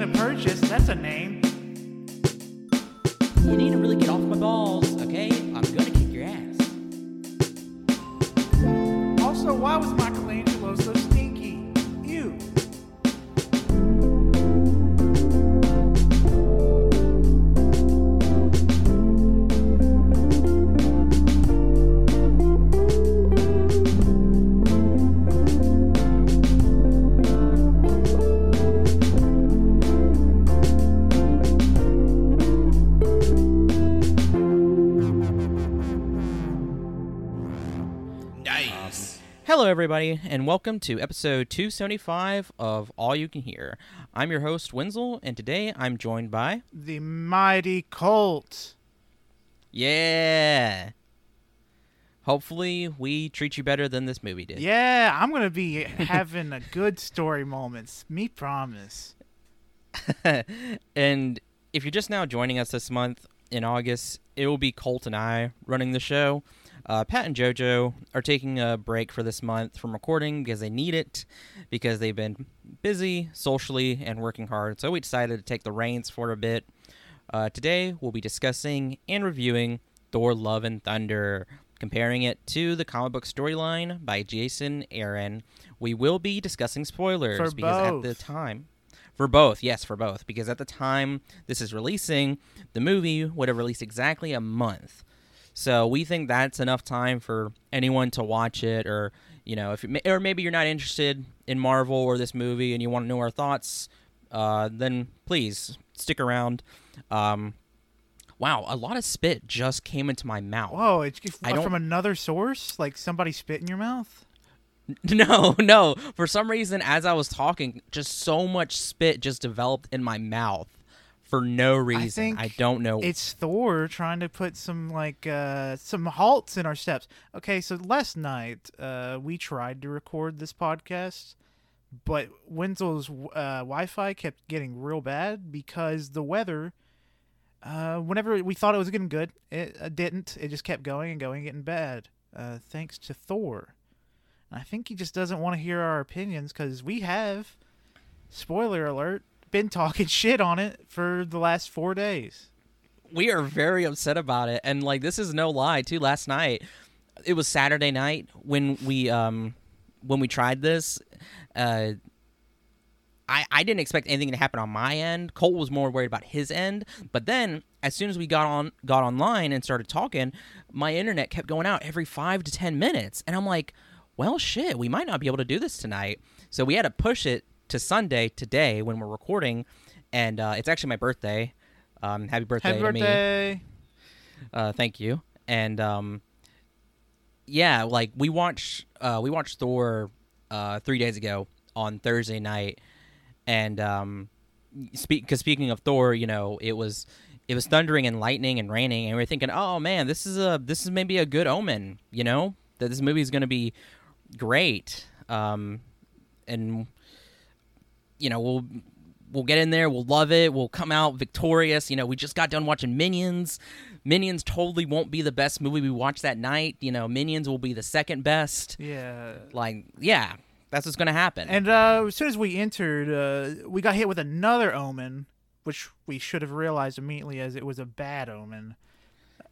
gonna purchase. That's a name. Everybody, and welcome to episode 275 of All You Can Hear. I'm your host, Wenzel, and today I'm joined by. The mighty Colt. Yeah! Hopefully, we treat you better than this movie did. Yeah, I'm gonna be having a good story moments. Me promise. and if you're just now joining us this month in August, it will be Colt and I running the show. Uh, Pat and JoJo are taking a break for this month from recording because they need it because they've been busy socially and working hard. So we decided to take the reins for a bit. Uh, today we'll be discussing and reviewing Thor: Love and Thunder, comparing it to the comic book storyline by Jason Aaron. We will be discussing spoilers For because at the time for both, yes, for both. Because at the time this is releasing, the movie would have released exactly a month. So we think that's enough time for anyone to watch it, or you know, if or maybe you're not interested in Marvel or this movie and you want to know our thoughts, uh, then please stick around. Um, wow, a lot of spit just came into my mouth. Whoa, it's just I don't- from another source? Like somebody spit in your mouth? No, no. For some reason, as I was talking, just so much spit just developed in my mouth for no reason. I, think don't know. It's Thor trying to put some like uh some halts in our steps. Okay, so last night uh we tried to record this podcast, but Wenzel's uh Wi-Fi kept getting real bad because the weather uh whenever we thought it was getting good, it uh, didn't. It just kept going and going getting bad. Uh thanks to Thor. And I think he just doesn't want to hear our opinions cuz we have spoiler alert been talking shit on it for the last 4 days. we are very upset about it and like this is no lie too last night it was saturday night when we um when we tried this uh I, I didn't expect anything to happen on my end. Colt was more worried about his end. But then, as soon as we got on got online and started talking, my internet kept going out every five to ten minutes, and I'm like, "Well, shit, we might not be able to do this tonight." So we had to push it to Sunday today when we're recording, and uh, it's actually my birthday. Um, happy birthday Happy to me! birthday. Uh, thank you. And um, yeah, like we watched uh, we watched Thor uh, three days ago on Thursday night, and um, speak because speaking of Thor, you know, it was it was thundering and lightning and raining, and we are thinking, oh man, this is a this is maybe a good omen, you know, that this movie is going to be great. Um, and you know, we'll we'll get in there, we'll love it, we'll come out victorious. You know, we just got done watching Minions. Minions totally won't be the best movie we watched that night. You know, Minions will be the second best. Yeah. Like, yeah, that's what's gonna happen. And uh, as soon as we entered, uh, we got hit with another omen, which we should have realized immediately as it was a bad omen.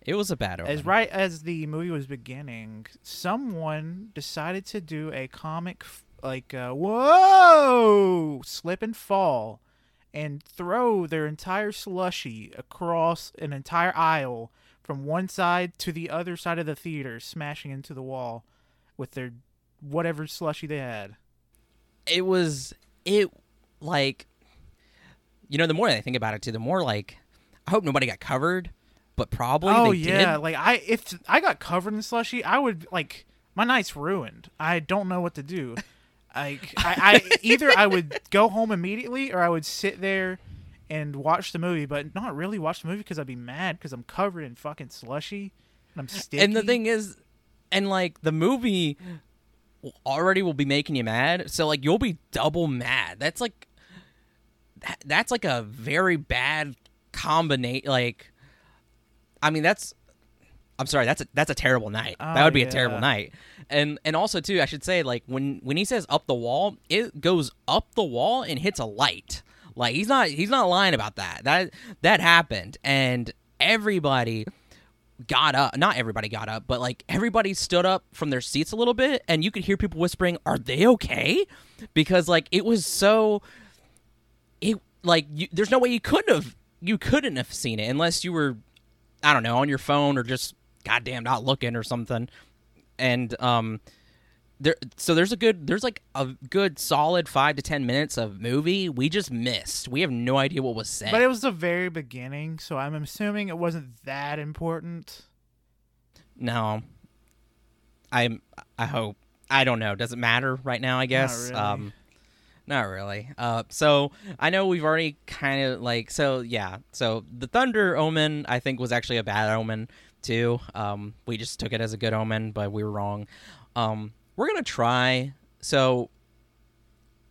it was a bad omen. As right as the movie was beginning, someone decided to do a comic f- like uh, whoa slip and fall and throw their entire slushy across an entire aisle from one side to the other side of the theater smashing into the wall with their whatever slushy they had. It was it like you know the more I think about it too, the more like I hope nobody got covered, but probably oh they yeah did. like i if i got covered in slushy i would like my night's ruined. I don't know what to do like I, I either i would go home immediately or i would sit there and watch the movie but not really watch the movie because i'd be mad because i'm covered in fucking slushy and i'm sticky And the thing is, and like the movie already will be making you mad, so like you'll be double mad. That's like that, that's like a very bad combination. Like, I mean, that's I'm sorry, that's a that's a terrible night. that Oh, would be a ah, terrible night. And and also too, I should say like when when he says up the wall, it goes up the wall and hits a light. Like he's not he's not lying about that. That that happened and everybody got up. Not everybody got up, but like everybody stood up from their seats a little bit and you could hear people whispering, "Are they okay?" Because like it was so it like you, there's no way you couldn't have you couldn't have seen it unless you were I don't know on your phone or just goddamn not looking or something. And um there so there's a good there's like a good solid 5 to 10 minutes of movie we just missed. We have no idea what was said. But it was the very beginning, so I'm assuming it wasn't that important. no. I'm I hope I don't know. Does it matter right now, I guess? Not really. Um not really. Uh, so I know we've already kind of like so yeah. So the Thunder Omen I think was actually a bad omen too. Um, we just took it as a good omen, but we were wrong. Um, we're gonna try. So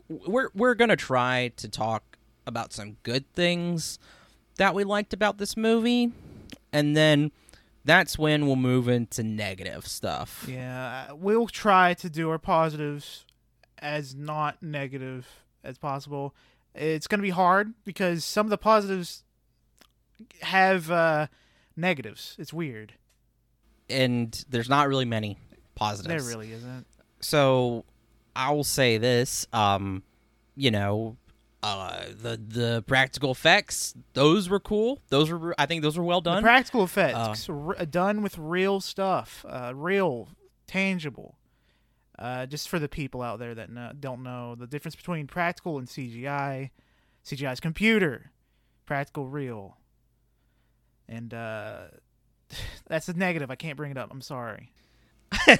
we're we're gonna try to talk about some good things that we liked about this movie, and then that's when we'll move into negative stuff. Yeah, we'll try to do our positives as not negative as possible. It's going to be hard because some of the positives have uh, negatives. It's weird. And there's not really many positives. There really isn't. so I will say this, um, you know, uh, the the practical effects, those were cool. Those were, I think, those were well The done. practical effects r- done with real stuff, uh, real, tangible. Uh, just for the people out there that don't know the difference between practical and CGI. CGI is computer, practical real. And uh, that's a negative. I can't bring it up. I'm sorry.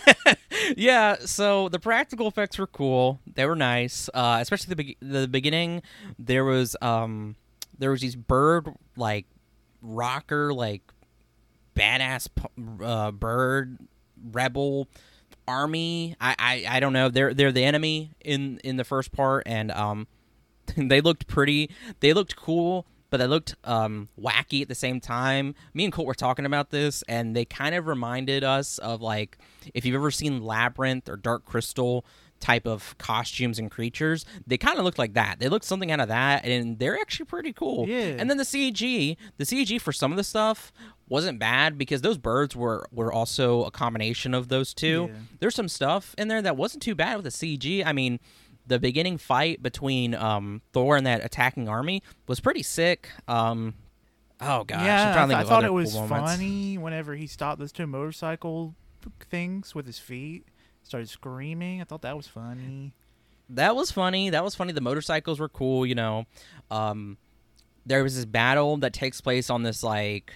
yeah, so the practical effects were cool. They were nice, uh, especially the be- the beginning. There was um, there was these bird like rocker like badass uh, bird rebel army. I, I I don't know. They're they're the enemy in in the first part, and um, they looked pretty. They looked cool. But they looked um, wacky at the same time. Me and Colt were talking about this, and they kind of reminded us of like if you've ever seen Labyrinth or Dark Crystal type of costumes and creatures, they kind of looked like that. They looked something out of that, and they're actually pretty cool. Yeah. And then the CG, the CG for some of the stuff wasn't bad because those birds were were also a combination of those two. Yeah. There's some stuff in there that wasn't too bad with the CG. I mean, the beginning fight between um, Thor and that attacking army was pretty sick. Um, oh gosh, yeah, I'm trying to think th- I thought it was cool funny whenever he stopped those two motorcycle things with his feet, started screaming. I thought that was funny. that was funny. That was funny. The motorcycles were cool. You know, um, there was this battle that takes place on this like,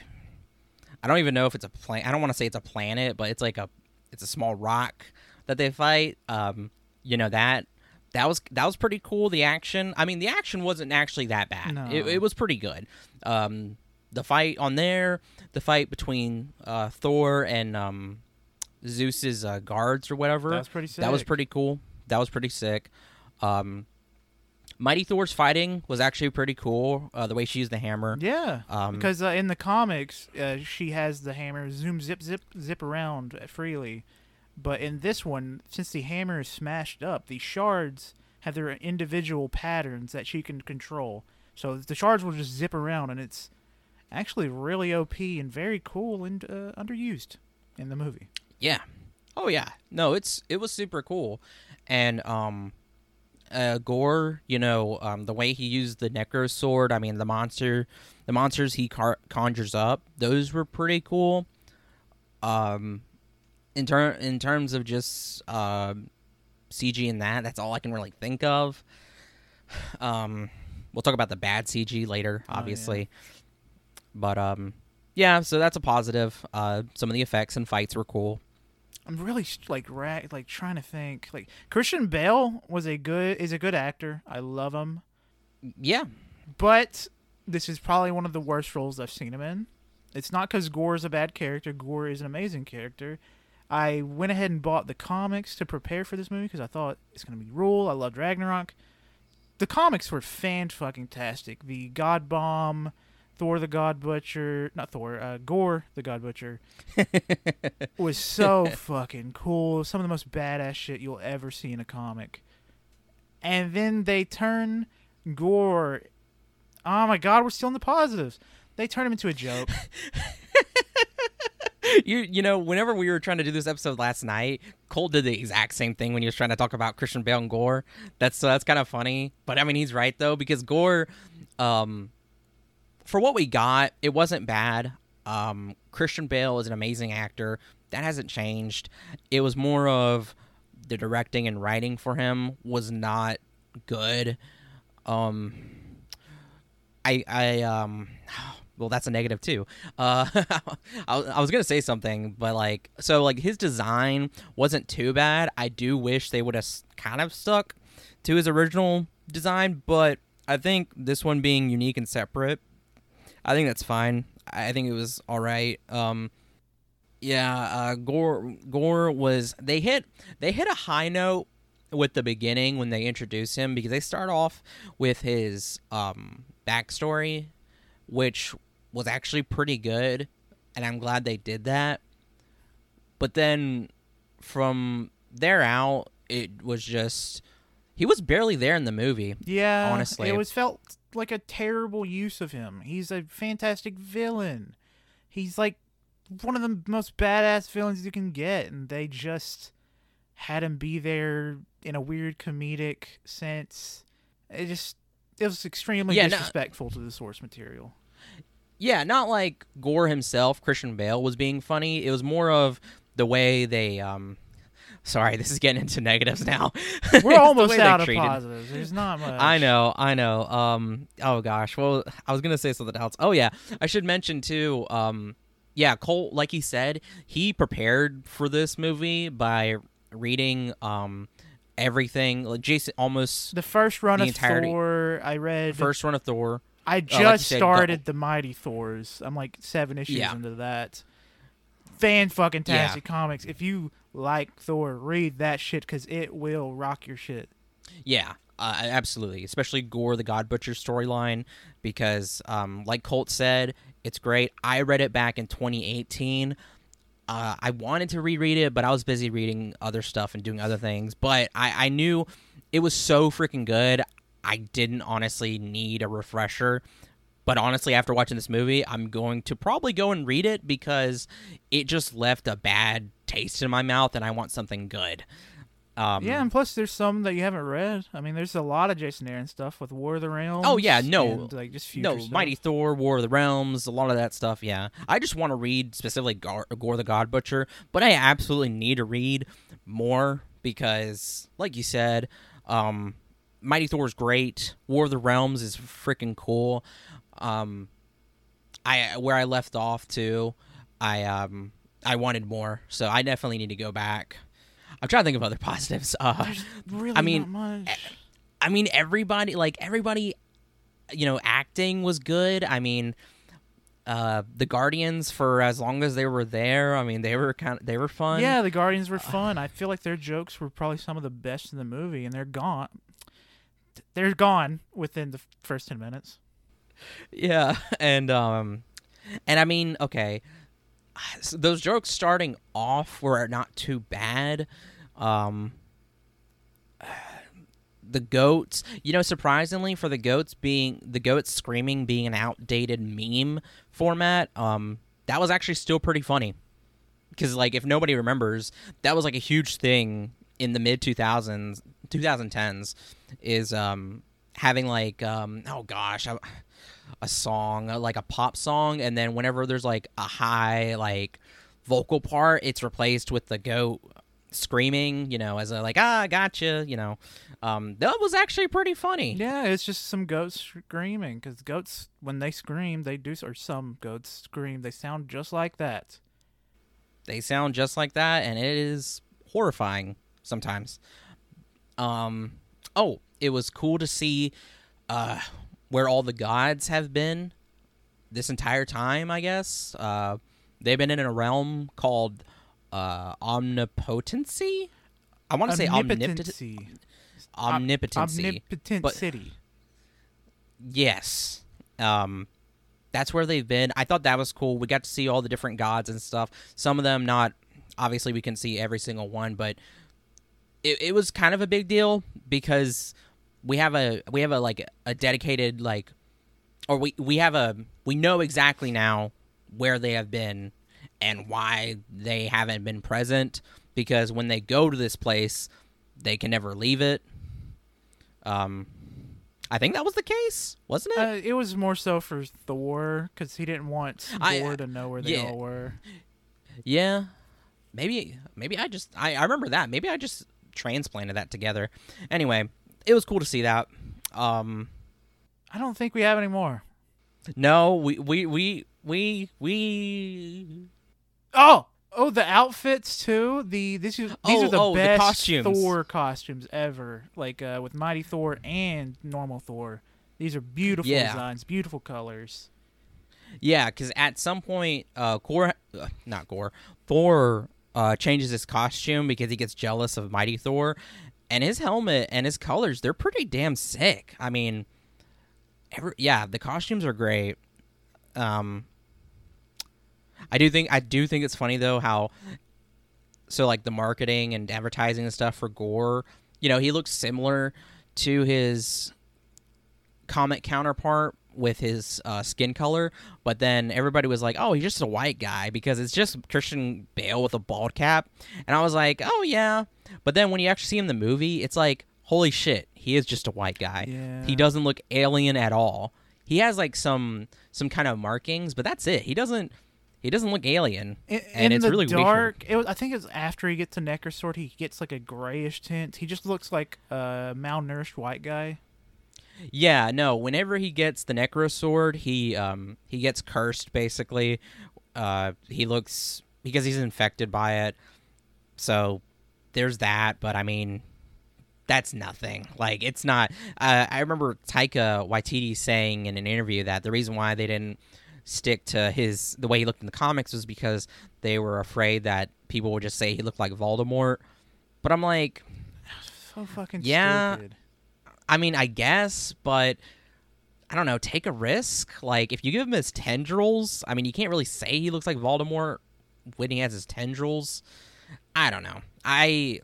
I don't even know if it's a planet. I don't want to say it's a planet, but it's like a, it's a small rock that they fight. Um, you know that that was that was pretty cool. The action. I mean, the action wasn't actually that bad. No. It, it was pretty good. Um, the fight on there, the fight between uh, Thor and um, Zeus's uh, guards or whatever. That was pretty sick. That was pretty cool. That was pretty sick. Um, Mighty Thor's fighting was actually pretty cool. Uh, the way she used the hammer. Yeah, Um, because uh, in the comics, uh, she has the hammer zoom, zip, zip, zip around freely. But in this one, since the hammer is smashed up, the shards have their individual patterns that she can control. So the shards will just zip around, and it's actually really OP and very cool and uh, underused in the movie. Yeah. Oh yeah. No, it's it was super cool, and um, uh, Gorr, you know, um, the way he used the Necro sword. I mean, the monster, the monsters he car- conjures up, those were pretty cool. Um, in ter- in terms of just uh, CG and that, that's all I can really think of. Um, we'll talk about the bad CG later, Oh, yeah. obviously. But um, yeah, so that's a positive. Uh, some of the effects and fights were cool. I'm really like ra- like trying to think. Like Christian Bale was a good is a good actor. I love him. Yeah, but this is probably one of the worst roles I've seen him in. It's not because Gorr is a bad character. Gorr is an amazing character. I went ahead and bought the comics to prepare for this movie because I thought it's going to be rule. I loved Ragnarok. The comics were fan fucking tastic. The God Bomb, Thor the God Butcher, not Thor, uh, Gorr the God Butcher was so fucking cool. Some of the most badass shit you'll ever see in a comic. And then they turn Gorr Oh my god, we're still in the positives. They turn him into a joke. you you know, whenever we were trying to do this episode last night, Cole did the exact same thing when he was trying to talk about Christian Bale and Gorr. That's so that's kind of funny. But I mean, he's right though because Gorr, um, for what we got, it wasn't bad. Um, Christian Bale is an amazing actor. That hasn't changed. It was more of the directing and writing for him was not good. Um, I I um well that's a negative too. Uh, I, I was gonna say something, but like so like his design wasn't too bad. I do wish they would have kind of stuck to his original design, but I think this one being unique and separate, I think that's fine. I think it was all right. Um, yeah, uh, Gorr Gorr was they hit they hit a high note with the beginning when they introduce him because they start off with his um, backstory, which was actually pretty good, and I'm glad they did that. But then from there out, it was just he was barely there in the movie. Yeah, honestly, it was felt like a terrible use of him. He's a fantastic villain. He's like one of the most badass villains you can get, and they just had him be there in a weird comedic sense. It just it was extremely Yeah, no- disrespectful to the source material. Yeah, not like Gorr himself, Christian Bale was being funny. It was more of the way they um sorry, this is getting into negatives now. We're almost they out of positives. There's not much. I know, I know. Um oh gosh. Well, I was going to say something else. Oh yeah, I should mention too um yeah, Cole like he said, he prepared for this movie by reading um everything like Jason almost The first run the of entirety- Thor, I read. first run of Thor. I like just you said, started the Mighty Thors. I'm like seven issues Yeah. into that. Fan fucking tastic comics. If you like Thor, read that shit because it will rock your shit. Yeah, uh, absolutely. Especially Gorr the God Butcher storyline because, um, like Colt said, it's great. I read it back in 2018. Uh, I wanted to reread it, but I was busy reading other stuff and doing other things. But I, I knew it was so freaking good. I didn't honestly need a refresher. But honestly, after watching this movie, I'm going to probably go and read it because it just left a bad taste in my mouth, and I want something good. Um, yeah, and plus there's some that you haven't read. I mean, there's a lot of Jason Aaron stuff with War of the Realms. Oh, yeah, no. and, like just no, stuff. Mighty Thor, War of the Realms, a lot of that stuff. Yeah, I just want to read specifically Gar- Gorr the God Butcher, but I absolutely need to read more because, like you said, um, Mighty Thor is great. War of the Realms is freaking cool. Um, I where I left off too, I um I wanted more, so I definitely need to go back. I'm trying to think of other positives. Uh, really I mean, not much. I mean, everybody like everybody, you know, acting was good. I mean, uh, the Guardians for as long as they were there, I mean, they were kind of they were fun. yeah, the Guardians were fun. I feel like their jokes were probably some of the best in the movie, and they're gone. They're gone within the first ten minutes. yeah, and um, and I mean, okay, those jokes starting off were not too bad. Um, the goats, you know, surprisingly for the goats being the goats screaming being an outdated meme format, um, that was actually still pretty funny. Because like, if nobody remembers, that was like a huge thing in the mid 2000s, 2010s, is um having like um oh gosh, a, a song uh, like a pop song, and then whenever there's like a high like vocal part, it's replaced with the goat screaming, you know, as a like ah gotcha, you know. Um, that was actually pretty funny. Yeah, it's just some goats screaming because goats, when they scream, they do, or some goats scream, they sound just like that. They sound just like that, and it is horrifying sometimes. Um, oh, it was cool to see uh, where all the gods have been this entire time. I guess uh, they've been in a realm called uh, omnipotency. I want to say Omnipotency. omnipotency. Omnipotent but- city. Yes. Um that's where they've been. I thought that was cool. We got to see all the different gods and stuff. Some of them not obviously we can see every single one, but it, it was kind of a big deal because we have a we have a like a dedicated like or we we have a we know exactly now where they have been and why they haven't been present because when they go to this place, they can never leave it. Um, I think that was the case, wasn't it? Uh, it was more so for Thor because he didn't want Thor to know where they yeah. all were. yeah, maybe maybe I just I, I remember that. Maybe I just transplanted that together. Anyway, it was cool to see that. Um, I don't think we have any more. no, we we we we we Oh, oh, the outfits too. The this is these Oh, are the oh, the best costumes. Thor costumes ever. Like uh, with Mighty Thor and normal Thor. These are beautiful Yeah. designs, beautiful colors. Yeah, because at some point, uh, Gorr, uh, not Gorr, Thor uh, changes his costume because he gets jealous of Mighty Thor, and his helmet and his colors—they're pretty damn sick. I mean, every, yeah, the costumes are great. Um, I do think I do think it's funny though how, so like the marketing and advertising and stuff for Gorr, you know, he looks similar to his comic counterpart with his uh, skin color, but then everybody was like, "Oh, he's just a white guy," because it's just Christian Bale with a bald cap, and I was like, "Oh yeah," but then when you actually see him in the movie, it's like, "Holy shit, he is just a white guy. Yeah. He doesn't look alien at all. He has like some some kind of markings, but that's it. He doesn't he doesn't look alien, In, and in it's the really weird. dark, it was, I think it's after he gets to Necrosword, he gets like a grayish tint. He just looks like a malnourished white guy. Yeah, no. Whenever he gets the Necro Sword, he um he gets cursed basically. Uh, he looks because he's infected by it. So there's that, but I mean, that's nothing. Like it's not. Uh, I remember Taika Waititi saying in an interview that the reason why they didn't stick to his the way he looked in the comics was because they were afraid that people would just say he looked like Voldemort. But I'm like, So fucking Yeah. stupid. I mean, I guess, but I don't know. Take a risk. Like, if you give him his tendrils, I mean, you can't really say he looks like Voldemort when he has his tendrils. I don't know. I,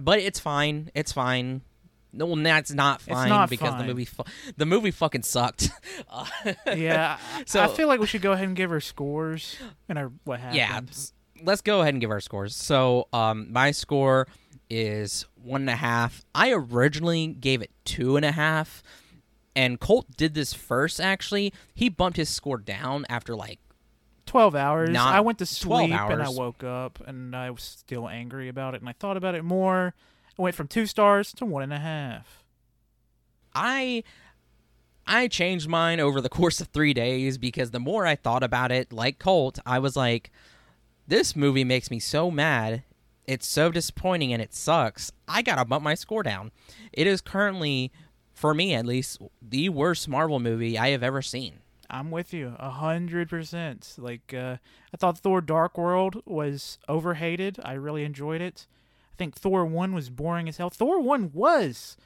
but it's fine. It's fine. No, well, that's not fine not because the movie, fu- the movie fucking sucked. Uh, Yeah, so I feel like we should go ahead and give her scores and our what happened. yeah. Let's go ahead and give our scores. So, um, my score is one and a half. I originally gave it two and a half, and Colt did this first. Actually, he bumped his score down after like Twelve hours. Not I went to 12 sleep and I woke up and I was still angry about it and I thought about it more. I went from two stars to one and a half. I I changed mine over the course of 3 days because the more I thought about it like Colt, I was like this movie makes me so mad. It's so disappointing and it sucks. I got to bump my score down. It is currently for me at least the worst Marvel movie I have ever seen. I'm with you a hundred percent. Like uh, I thought Thor: Dark World was overhated. I really enjoyed it. I think Thor one was boring as hell. Thor one was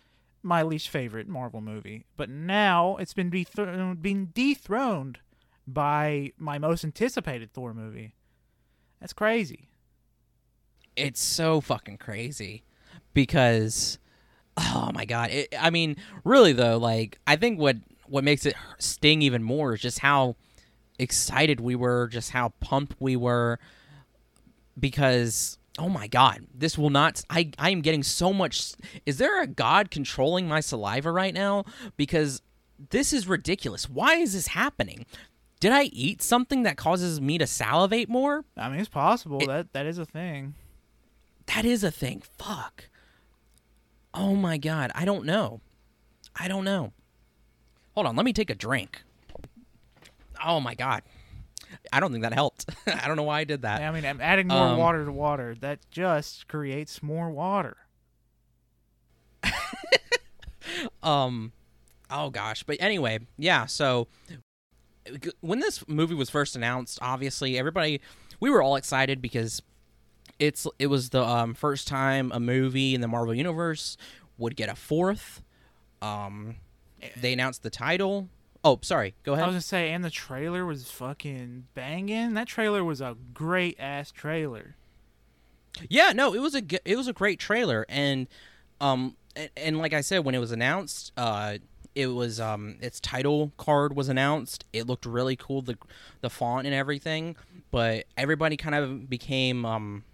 my least favorite Marvel movie, but now it's been dethroned, been dethroned by my most anticipated Thor movie. That's crazy. It's so fucking crazy because oh my god it, i mean really though like i think what what makes it sting even more is just how excited we were just how pumped we were because oh my god this will not i i am getting so much is there a god controlling my saliva right now? Because this is ridiculous. Why is this happening? Did i eat something that causes me to salivate more? I mean, it's possible. It- that that is a thing. That is a thing. Fuck. Oh my god, I don't know. I don't know. Hold on, let me take a drink. Oh my god. I don't think that helped. I don't know why I did that. I mean, I'm adding more Um, water to water. That just creates more water. Um oh gosh, but anyway, yeah, so when this movie was first announced, obviously everybody we were all excited because it's it was the um, first time a movie in the Marvel universe would get a fourth. Um they announced the title. Oh, sorry. Go ahead. I was gonna say, and the trailer was fucking banging. That trailer was a great ass trailer. Yeah, no, it was a it was a great trailer, and um, and, and like I said, when it was announced, uh, it was um its title card was announced. It looked really cool, the the font and everything. But everybody kind of became um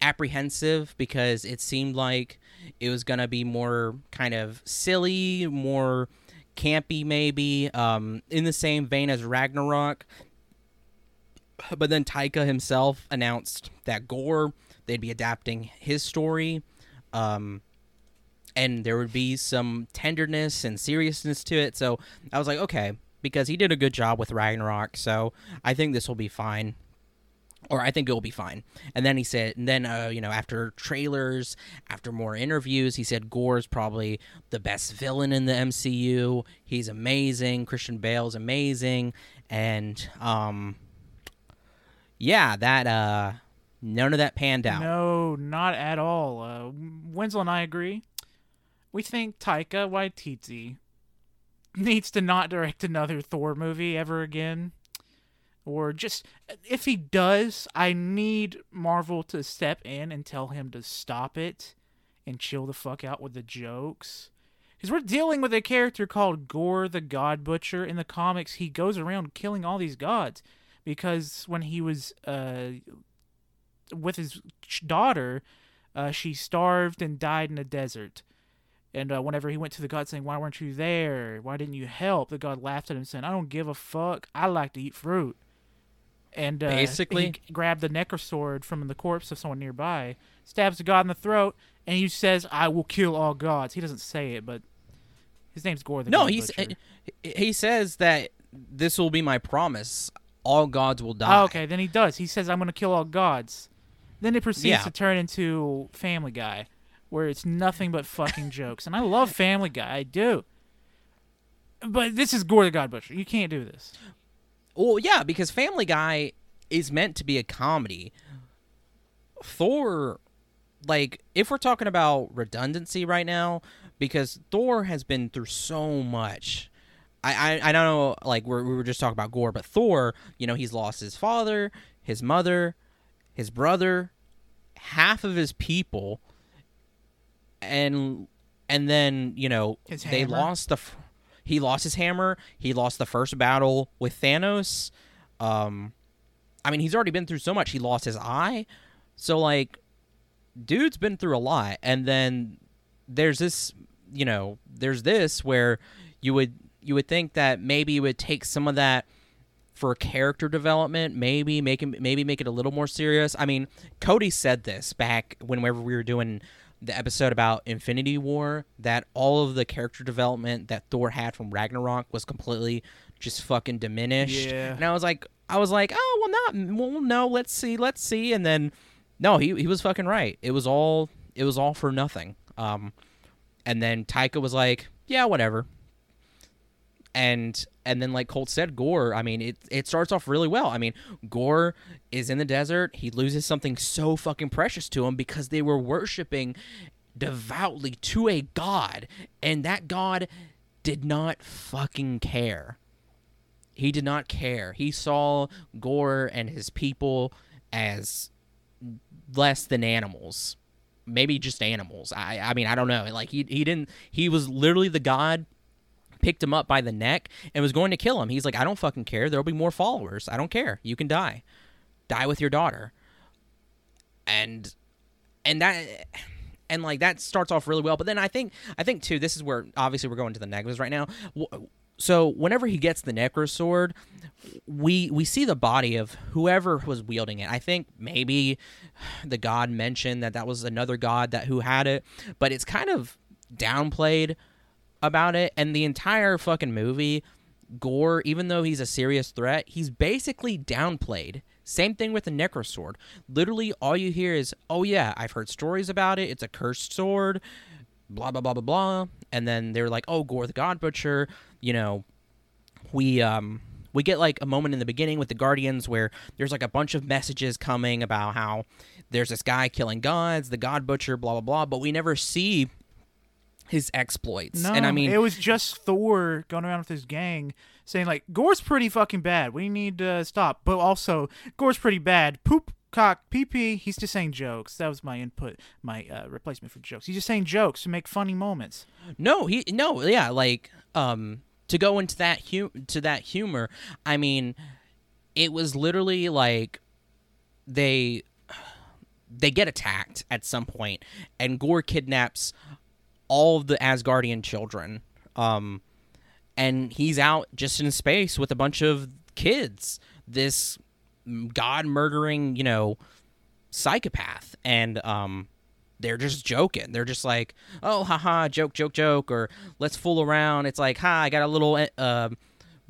apprehensive because it seemed like it was gonna be more kind of silly, more campy, maybe um, in the same vein as Ragnarok. But then Taika himself announced that Gorr they'd be adapting his story, um, and there would be some tenderness and seriousness to it. So I was like, okay, because he did a good job with Ragnarok, so I think this will be fine or I think it will be fine. And then he said, and then uh, you know, after trailers, after more interviews, he said Gorr's probably the best villain in the MCU. He's amazing. Christian Bale's amazing, and um, yeah, that uh, none of that panned out. No, not at all. Uh, Wenzel and I agree. We think Taika Waititi needs to not direct another Thor movie ever again or just if he does, I need Marvel to step in and tell him to stop it and chill the fuck out with the jokes. Because we're dealing with a character called Gorr the God Butcher. In the comics, he goes around killing all these gods because when he was uh, with his daughter, uh, she starved and died in a desert. And uh, whenever he went to the god saying, Why weren't you there? Why didn't you help? The god laughed at him saying, I don't give a fuck. I like to eat fruit and uh, basically he grabbed the necrosword from the corpse of someone nearby, stabs the god in the throat, and he says, "I will kill all gods." He doesn't say it, but his name's Gorr the no, God he's Butcher. he says that this will be my promise. All gods will die. Oh, okay, then he does. He says, "I'm going to kill all gods." Then it proceeds Yeah. to turn into Family Guy, where it's nothing but fucking jokes, and I love Family Guy, I do. But this is Gorr the God Butcher. You can't do this. Well, yeah, because Family Guy is meant to be a comedy. Thor, like, if we're talking about redundancy right now, because Thor has been through so much. I, I, I don't know, like, we're, we were just talking about Gorr, but Thor, you know, he's lost his father, his mother, his brother, half of his people, and and then you know His they hammer. lost the f- he lost his hammer. He lost the first battle with thanos. Um i mean he's already been through so much he lost his eye. So like dude's been through a lot. And then there's this you know there's this where you would you would think that maybe it would take some of that for character development maybe make him maybe make it a little more serious. I mean cody said this back whenever we were doing the episode about infinity war that all of the character development that thor had from ragnarok was completely just fucking diminished. Yeah. and i was like i was like oh well not well no let's see let's see. And then no he, he was fucking right. It was all it was all for nothing. Um and then taika was like yeah whatever and and then like Colt said, Gorr. I mean, it it starts off really well. I mean, Gorr is in the desert. He loses something so fucking precious to him because they were worshiping devoutly to a god, and that god did not fucking care. He did not care. He saw Gorr and his people as less than animals. Maybe just animals. I I mean, I don't know. Like he he didn't he was literally the god picked him up by the neck and was going to kill him. He's like, I don't fucking care. There'll be more followers. I don't care. You can die. Die with your daughter. And and that and like that starts off really well, but then I think I think too this is where obviously we're going to the negatives right now. So whenever he gets the necro sword, we we see the body of whoever was wielding it. I think maybe the god mentioned that that was another god that who had it, but it's kind of downplayed about it and the entire fucking movie gorr even though he's a serious threat he's basically downplayed. Same thing with the necro sword. Literally all you hear is oh yeah i've heard stories about it. It's a cursed sword blah blah blah blah blah. And then they're like oh gorr the god butcher you know. We um we get like a moment in the beginning with the guardians where there's like a bunch of messages coming about how there's this guy killing gods the god butcher blah blah blah but we never see his exploits No, and i mean it was just Thor going around with his gang saying like Gorr's pretty fucking bad. We need to stop. But also Gorr's pretty bad. Poop cock PP. He's just saying jokes. That was my input, my uh, replacement for jokes. He's just saying jokes to make funny moments. No, he no, yeah, like um to go into that hu- to that humor. I mean, it was literally like they they get attacked at some point and Gorr kidnaps all of the Asgardian children. Um and he's out just in space with a bunch of kids. This god murdering, you know, psychopath and um they're just joking. They're just like, "Oh, haha, joke, joke, joke," or "Let's fool around." It's like, "Ha, I got a little uh,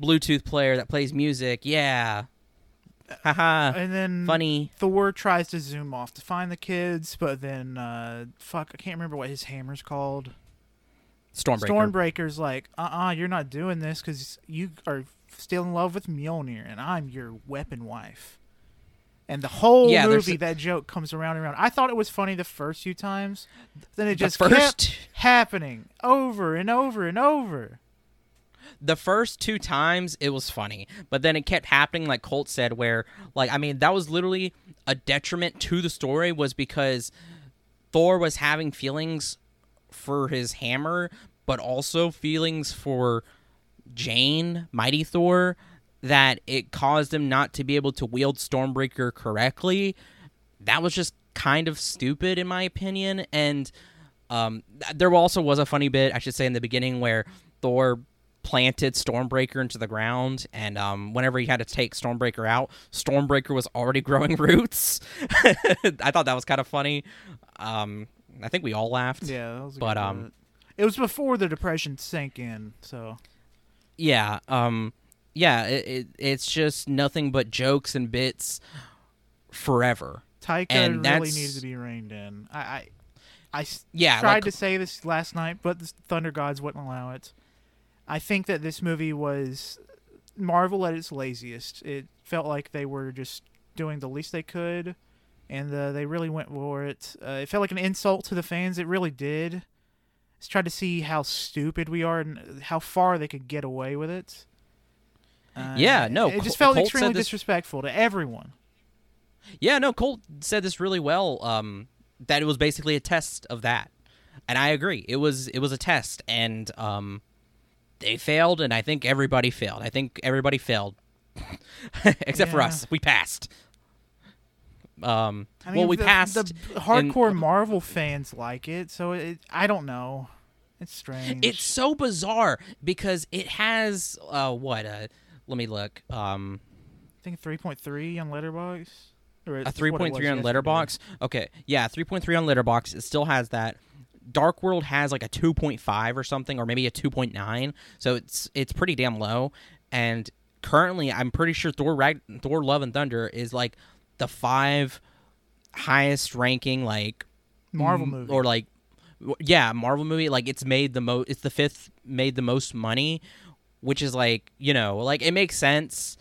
Bluetooth player that plays music." Yeah, haha, And then funny. Thor tries to zoom off to find the kids, but then uh, fuck, I can't remember what his hammer's called. Stormbreaker. Stormbreaker's like, uh uh-uh, uh, you are not doing this because you are still in love with Mjolnir, and I'm your weapon wife. And the whole Yeah, movie, that joke comes around and around. I thought it was funny the first few times, then it just first- kept happening over and over and over. The first two times it was funny, but then it kept happening like Colt said where like I mean that was literally a detriment to the story was because Thor was having feelings for his hammer but also feelings for Jane, Mighty Thor that it caused him not to be able to wield Stormbreaker correctly. That was just kind of stupid in my opinion and um, there also was a funny bit, I should say, in the beginning where Thor planted Stormbreaker into the ground, and um, whenever he had to take Stormbreaker out, Stormbreaker was already growing roots. I thought that was kind of funny. Um, I think we all laughed. Yeah, that was a But, good um, it was before the depression sank in. So Yeah. Um, yeah. It, it, it's just nothing but jokes and bits forever. Taika And really that's- needed to be reined in. I, I, Yeah. tried like- to say this last night, but the Thunder Gods wouldn't allow it. I think that this movie was Marvel at its laziest. It felt like they were just doing the least they could, and uh, they really went for it. Uh, it felt like an insult to the fans. It really did. Just tried to see how stupid we are and how far they could get away with it. Uh, Yeah, no, it just felt Colt extremely this- disrespectful to everyone. Yeah, no, Colt said this really well. Um, that it was basically a test of that, and I agree. It was it was a test, and um, they failed, and I think everybody failed. I think everybody failed, except for us. We passed. Um, I mean, well, we the, passed. The hardcore Marvel fans like it, so it, I don't know. It's strange. It's so bizarre because it has uh what uh let me look um I think three point three on Letterboxd. Or a it's what it three point three on. Letterboxd. Okay, yeah, three point three on Letterboxd. It still has that. Dark World has like a two point five or something, or maybe a two point nine. So it's it's pretty damn low. And currently, I'm pretty sure Thor Rag- Thor Love and Thunder is like the five highest ranking like Marvel m- movie. or like yeah Marvel movie. Like it's made the most. It's the fifth made the most money, which is like you know like it makes sense,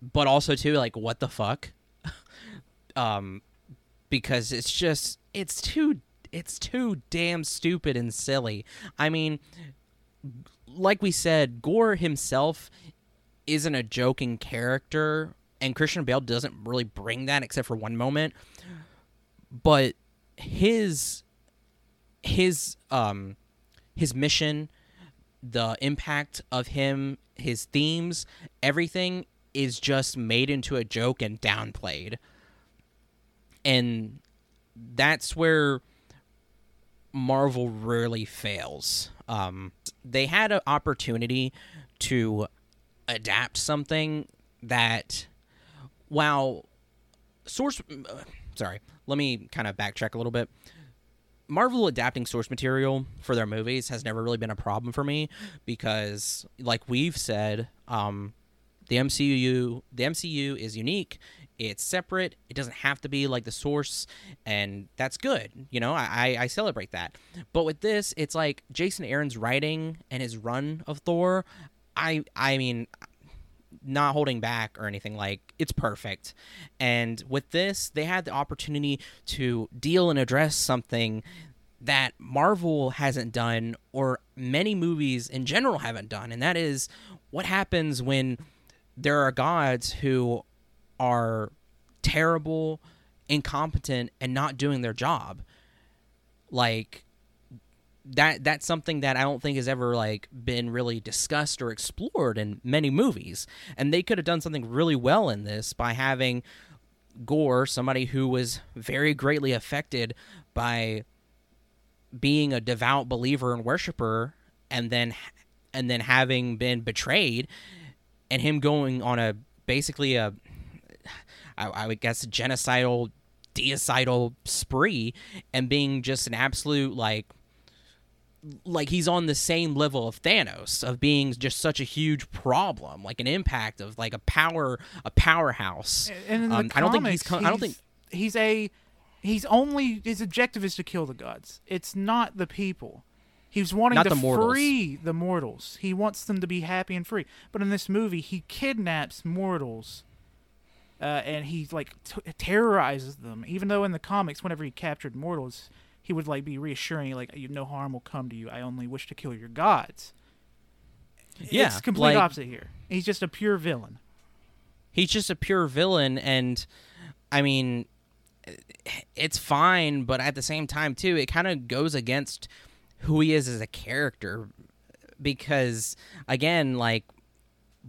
but also too like what the fuck um because it's just it's too it's too damn stupid and silly. I mean, like we said, Gorr himself isn't a joking character and Christian Bale doesn't really bring that except for one moment. But his his um his mission, the impact of him, his themes, everything is just made into a joke and downplayed. And that's where Marvel really fails. Um, they had an opportunity to adapt something that, while source, uh, sorry, let me kind of backtrack a little bit. Marvel adapting source material for their movies has never really been a problem for me because, like we've said, um, the MCU the MCU is unique. It's separate. It doesn't have to be like the source, and that's good. You know, I, I celebrate that. But with this, it's like Jason Aaron's writing and his run of Thor. I I mean, not holding back or anything like it's perfect. And with this, they had the opportunity to deal and address something that Marvel hasn't done or many movies in general haven't done, and that is what happens when there are gods who are terrible incompetent and not doing their job. Like that that's something that I don't think has ever like been really discussed or explored in many movies. And they could have done something really well in this by having Gorr, somebody who was very greatly affected by being a devout believer and worshiper and then and then having been betrayed and him going on a basically a I, I would guess genocidal deicidal spree and being just an absolute like like he's on the same level of Thanos of being just such a huge problem, like an impact of like a power a powerhouse. And in the Um, comics, I don't think he's con- I don't think he's a he's only his objective is to kill the gods. It's not the people. He's wanting Not to the free the mortals. He wants them to be happy and free. But in this movie, he kidnaps mortals, uh, and he like t- terrorizes them. Even though in the comics, whenever he captured mortals, he would like be reassuring, like, "You no harm will come to you. I only wish to kill your gods." Yeah, it's complete like- opposite here. He's just a pure villain. he's just a pure villain and i mean it's fine but at the same time too it kind of goes against who he is as a character because again like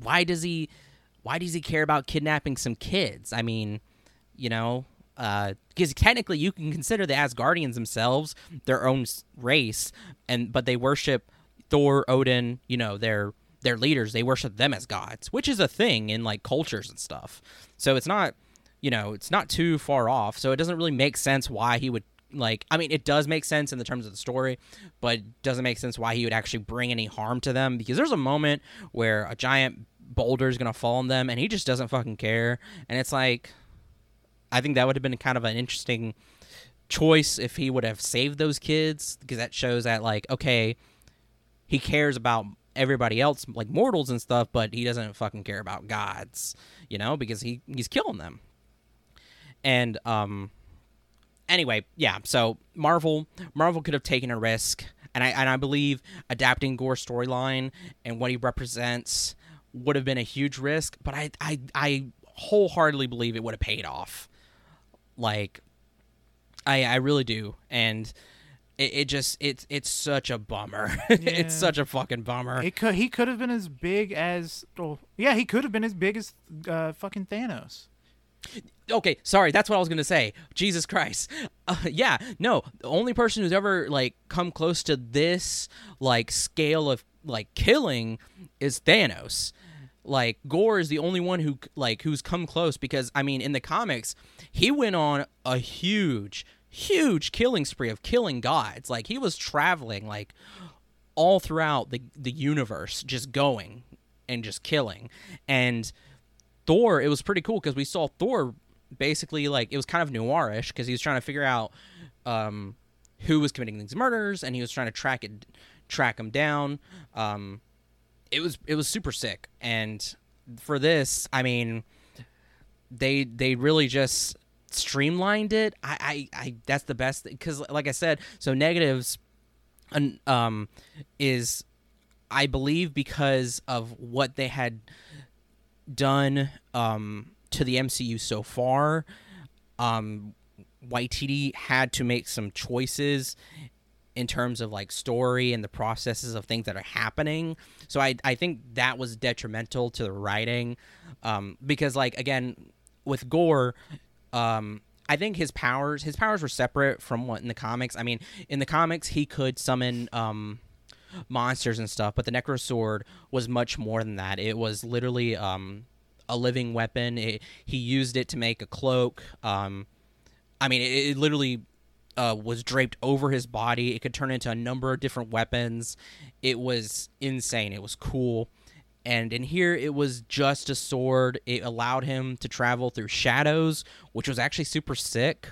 why does he why does he care about kidnapping some kids? I mean you know uh, because technically you can consider the asgardians themselves their own race and but they worship thor odin you know their their leaders. They worship them as gods which is a thing in like cultures and stuff. So it's not you know it's not too far off. So it doesn't really make sense why he would like i mean it does make sense in the terms of the story but doesn't make sense why he would actually bring any harm to them because there's a moment where a giant boulder is going to fall on them and he just doesn't fucking care. And it's like i think that would have been kind of an interesting choice if he would have saved those kids because that shows that like okay he cares about everybody else like mortals and stuff but he doesn't fucking care about gods you know because he he's killing them. And um anyway yeah so marvel marvel could have taken a risk and i and i believe adapting gorr's storyline and what he represents would have been a huge risk but i i i wholeheartedly believe it would have paid off. Like i i really do. And it, it just it's it's such a bummer. Yeah. it's such a fucking bummer. It could he could have been as big as oh yeah he could have been as big as uh, fucking Thanos. okay sorry that's what i was gonna say. Jesus christ. Uh, yeah no the only person who's ever like come close to this like scale of like killing is thanos like gorr is the only one who like who's come close because i mean in the comics he went on a huge huge killing spree of killing gods like he was traveling like all throughout the the universe just going and just killing and Thor, it was pretty cool because we saw Thor basically like it was kind of noirish because he was trying to figure out um, who was committing these murders and he was trying to track it, track them down. Um, it was it was super sick, and for this, I mean, they they really just streamlined it. I I, I that's the best because like I said, so negatives, um, is I believe because of what they had done um, to the MCU so far, um, Waititi had to make some choices in terms of like story and the processes of things that are happening. So I I think that was detrimental to the writing, um, because like again with Gorr, um, I think his powers his powers were separate from what in the comics. I mean, in the comics he could summon um, monsters and stuff, but the Necro Sword was much more than that. It was literally um, a living weapon. It, he used it to make a cloak. Um, I mean, it, it literally uh, was draped over his body. It could turn into a number of different weapons. It was insane. It was cool. And in here, it was just a sword. It allowed him to travel through shadows, which was actually super sick.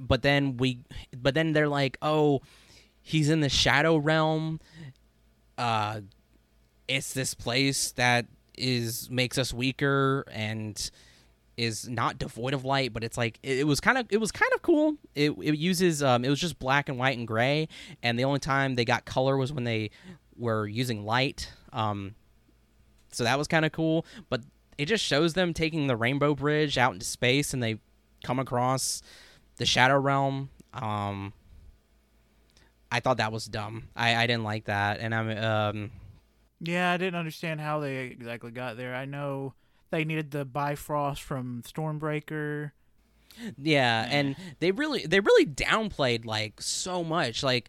But then we, but then they're like, oh, he's in the shadow realm. Uh, it's this place that is makes us weaker and is not devoid of light, but it's like it, it was kind of it was kind of cool. It, it uses um it was just black and white and gray, and the only time they got color was when they were using light. Um, so that was kind of cool. But it just shows them taking the Rainbow Bridge out into space, and they come across the Shadow Realm. Um, I thought that was dumb. I, I didn't like that, and I'm um, Yeah, I didn't understand how they exactly got there. I know they needed the Bifrost from Stormbreaker. yeah, and they really they really downplayed like so much, like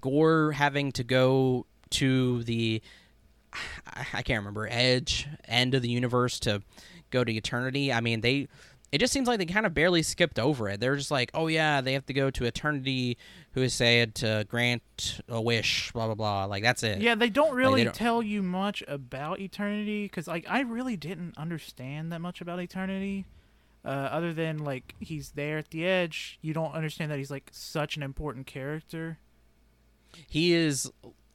Gorr having to go to the I I can't remember edge end of the universe to go to eternity. I mean, they it just seems like they kind of barely skipped over it. They're just like, oh yeah, they have to go to eternity, who is said to grant a wish, blah blah blah. Like that's it. Yeah, they don't really don't- tell you much about Eternity because, like, I really didn't understand that much about Eternity. Uh, other than like he's there at the edge, you don't understand that he's like such an important character. he is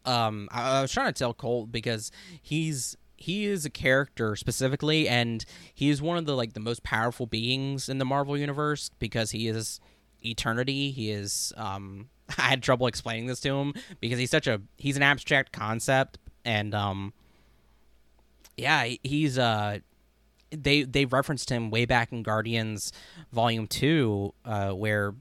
um I, I was trying to tell Colt because he's he is a character specifically and he is one of the like the most powerful beings in the Marvel universe because he is eternity. He is um I had trouble explaining this to him because he's such a he's an abstract concept and um yeah he's uh they they referenced him way back in Guardians Volume 2 uh where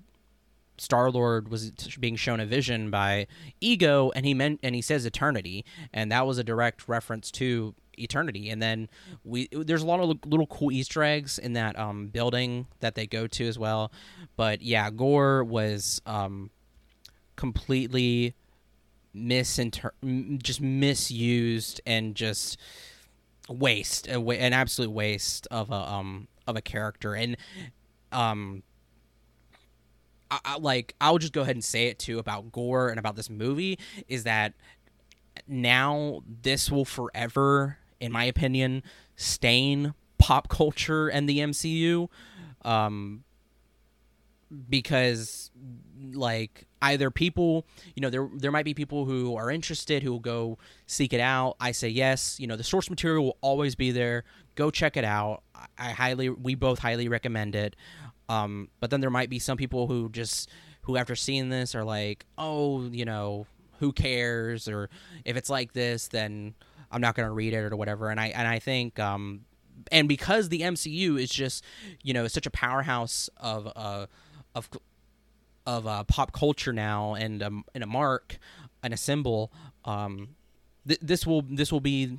Star Lord was being shown a vision by Ego, and he meant and he says eternity, and that was a direct reference to eternity. And then we there's a lot of little cool Easter eggs in that um, building that they go to as well. But yeah, Gorr was um, completely misinter just misused and just waste a an absolute waste of a um of a character and um I, I, like I'll just go ahead and say it too about Gorr and about this movie is that now this will forever, in my opinion, stain pop culture and the MCU, um, because like either people you know there there might be people who are interested who will go seek it out. I say yes. You know the source material will always be there. Go check it out. I, highly we both highly recommend it. Um, but then there might be some people who just who after seeing this are like, oh, you know, who cares? Or if it's like this, then I'm not gonna read it or whatever. And I and I think um, and because the MCU is just you know such a powerhouse of uh of of uh, pop culture now and um, and a mark and a symbol um th- this will this will be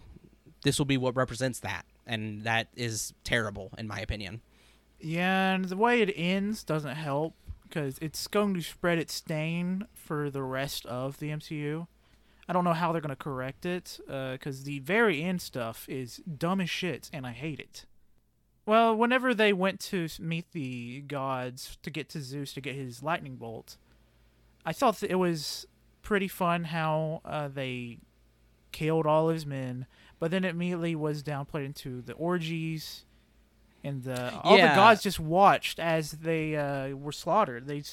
this will be what represents that and that is terrible in my opinion Yeah, and the way it ends doesn't help because it's going to spread its stain for the rest of the MCU. I don't know how they're going to correct it because the very end stuff is dumb as shit and I hate it. Well, whenever they went to meet the gods to get to Zeus to get his lightning bolt, I thought that it was pretty fun how uh, they killed all his men, but then it immediately was downplayed into the orgies and the all Yeah. the gods just watched as they uh, were slaughtered. They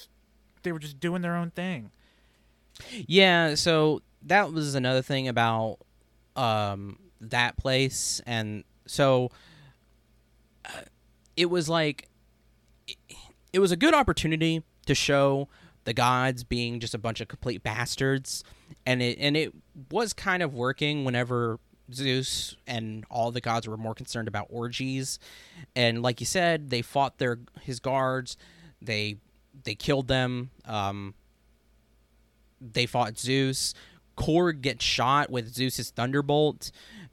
they were just doing their own thing. Yeah, so that was another thing about um that place. And so uh, it was like it, it was a good opportunity to show the gods being just a bunch of complete bastards. And it and it was kind of working whenever Zeus and all the gods were more concerned about orgies. And like you said they fought their his guards. They they killed them. Um they fought Zeus. Korg gets shot with Zeus's thunderbolt,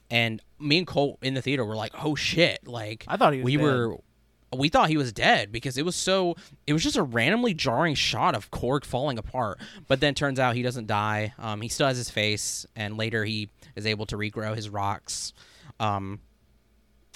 and me and Colt in the theater were like, "Oh shit!" Like I thought he was we dead. were, we thought he was dead because it was so. It was just a randomly jarring shot of Korg falling apart, but then turns out he doesn't die. Um, he still has his face, and later he is able to regrow his rocks. Um,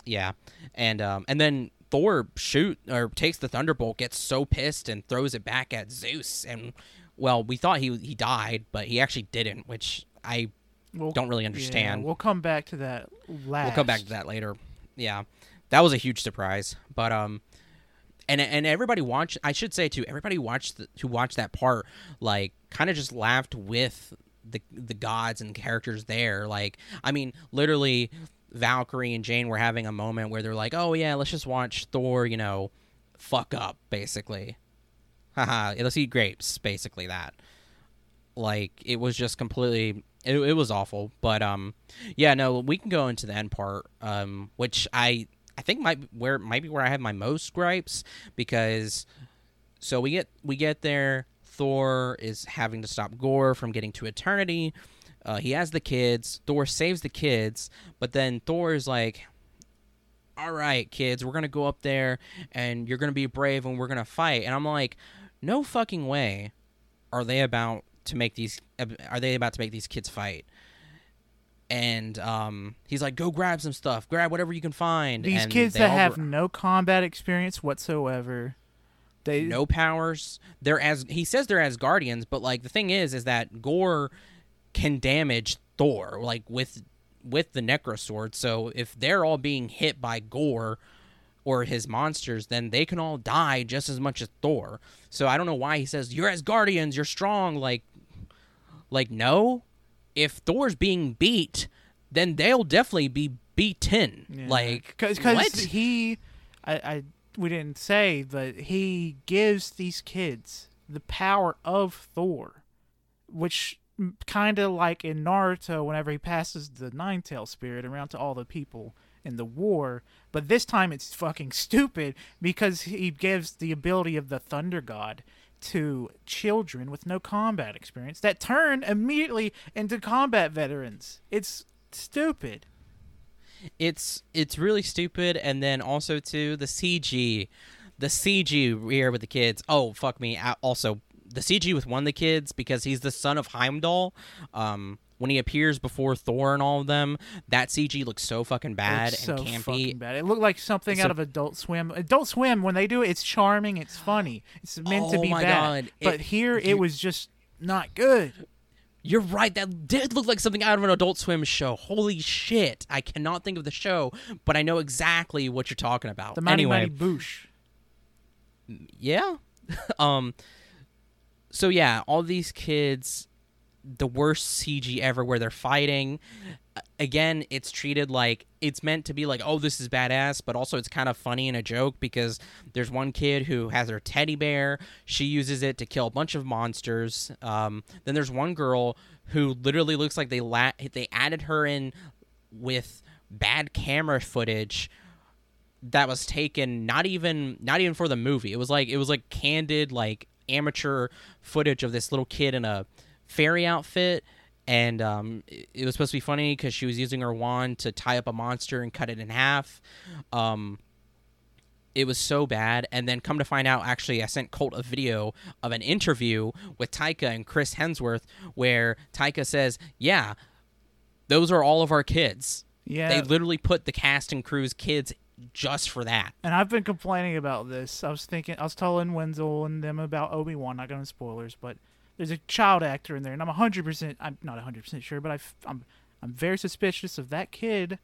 yeah, and um, and then Thor shoot or takes the thunderbolt, gets so pissed and throws it back at Zeus, and well, we thought he he died, but he actually didn't, which I We'll, don't really yeah, understand. we'll come back to that last. We'll come back to that later. Yeah, that was a huge surprise, but um, and and everybody watched. I should say too, everybody watched the, who watched that part, like kind of just laughed with the the gods and characters there. Like, I mean, literally, Valkyrie and Jane were having a moment where they're like, "Oh yeah, let's just watch Thor," you know, fuck up, basically. Haha, let's eat grapes, basically that. Like it was just completely it, it was awful, but um yeah, no, we can go into the end part um which I I think might where might be where I have my most gripes because so we get we get there. Thor is having to stop Gorr from getting to eternity. Uh, he has the kids. Thor saves the kids, but then Thor is like, "All right, kids, we're gonna go up there, and you're gonna be brave, and we're gonna fight." And I'm like, "No fucking way, are they about to make these? Are they about to make these kids fight?" And um, he's like, "Go grab some stuff. Grab whatever you can find." These And kids that have gr- no combat experience whatsoever. They no powers. They're as he says they're as guardians, but like the thing is, is that Gorr can damage Thor like with with the Necro Sword. So if they're all being hit by Gorr or his monsters, then they can all die just as much as Thor. So I don't know why he says you're as guardians, you're strong. Like, like no, if Thor's being beat, then they'll definitely be beaten. Yeah. Like, because he, I, I, we didn't say, but he gives these kids the power of Thor, which kind of like in Naruto, whenever he passes the Nine Tail Spirit around to all the people in the war. But this time it's fucking stupid because he gives the ability of the Thunder God to children with no combat experience that turn immediately into combat veterans. It's stupid. it's it's really stupid and then also too the cg the cg here with the kids oh fuck me also the cg with one of the kids because he's the son of heimdall um when he appears before thor and all of them that cg looks so fucking bad and so campy fucking bad. It looked like something So- out of Adult Swim. Adult Swim, when they do it, it's charming, it's funny, it's meant to Oh be my bad. God. But It- here, it was just not good. You're right. That did look like something out of an Adult Swim show. Holy shit! I cannot think of the show, but I know exactly what you're talking about. The Mighty anyway, Mighty Boosh. yeah um so yeah all these kids the worst cg ever where they're fighting. Again it's treated like it's meant to be like oh this is badass but also it's kind of funny and a joke because there's one kid who has her teddy bear. She uses it to kill a bunch of monsters. Um, then there's one girl who literally looks like they la- they added her in with bad camera footage that was taken not even not even for the movie. It was like it was like candid like amateur footage of this little kid in a fairy outfit and um, it was supposed to be funny because she was using her wand to tie up a monster and cut it in half. Um, it was so bad, and then come to find out, actually, I sent Colt a video of an interview with Taika and Chris Hemsworth where Taika says, "Yeah, those are all of our kids. Yeah. They literally put the cast and crew's kids just for that." and I've been complaining about this. I was thinking, I was telling Wenzel and them about Obi Wan. Not going to spoilers, but there's a child actor in there, and I'm 100%. I'm not 100% sure, but I, I'm I'm very suspicious of that kid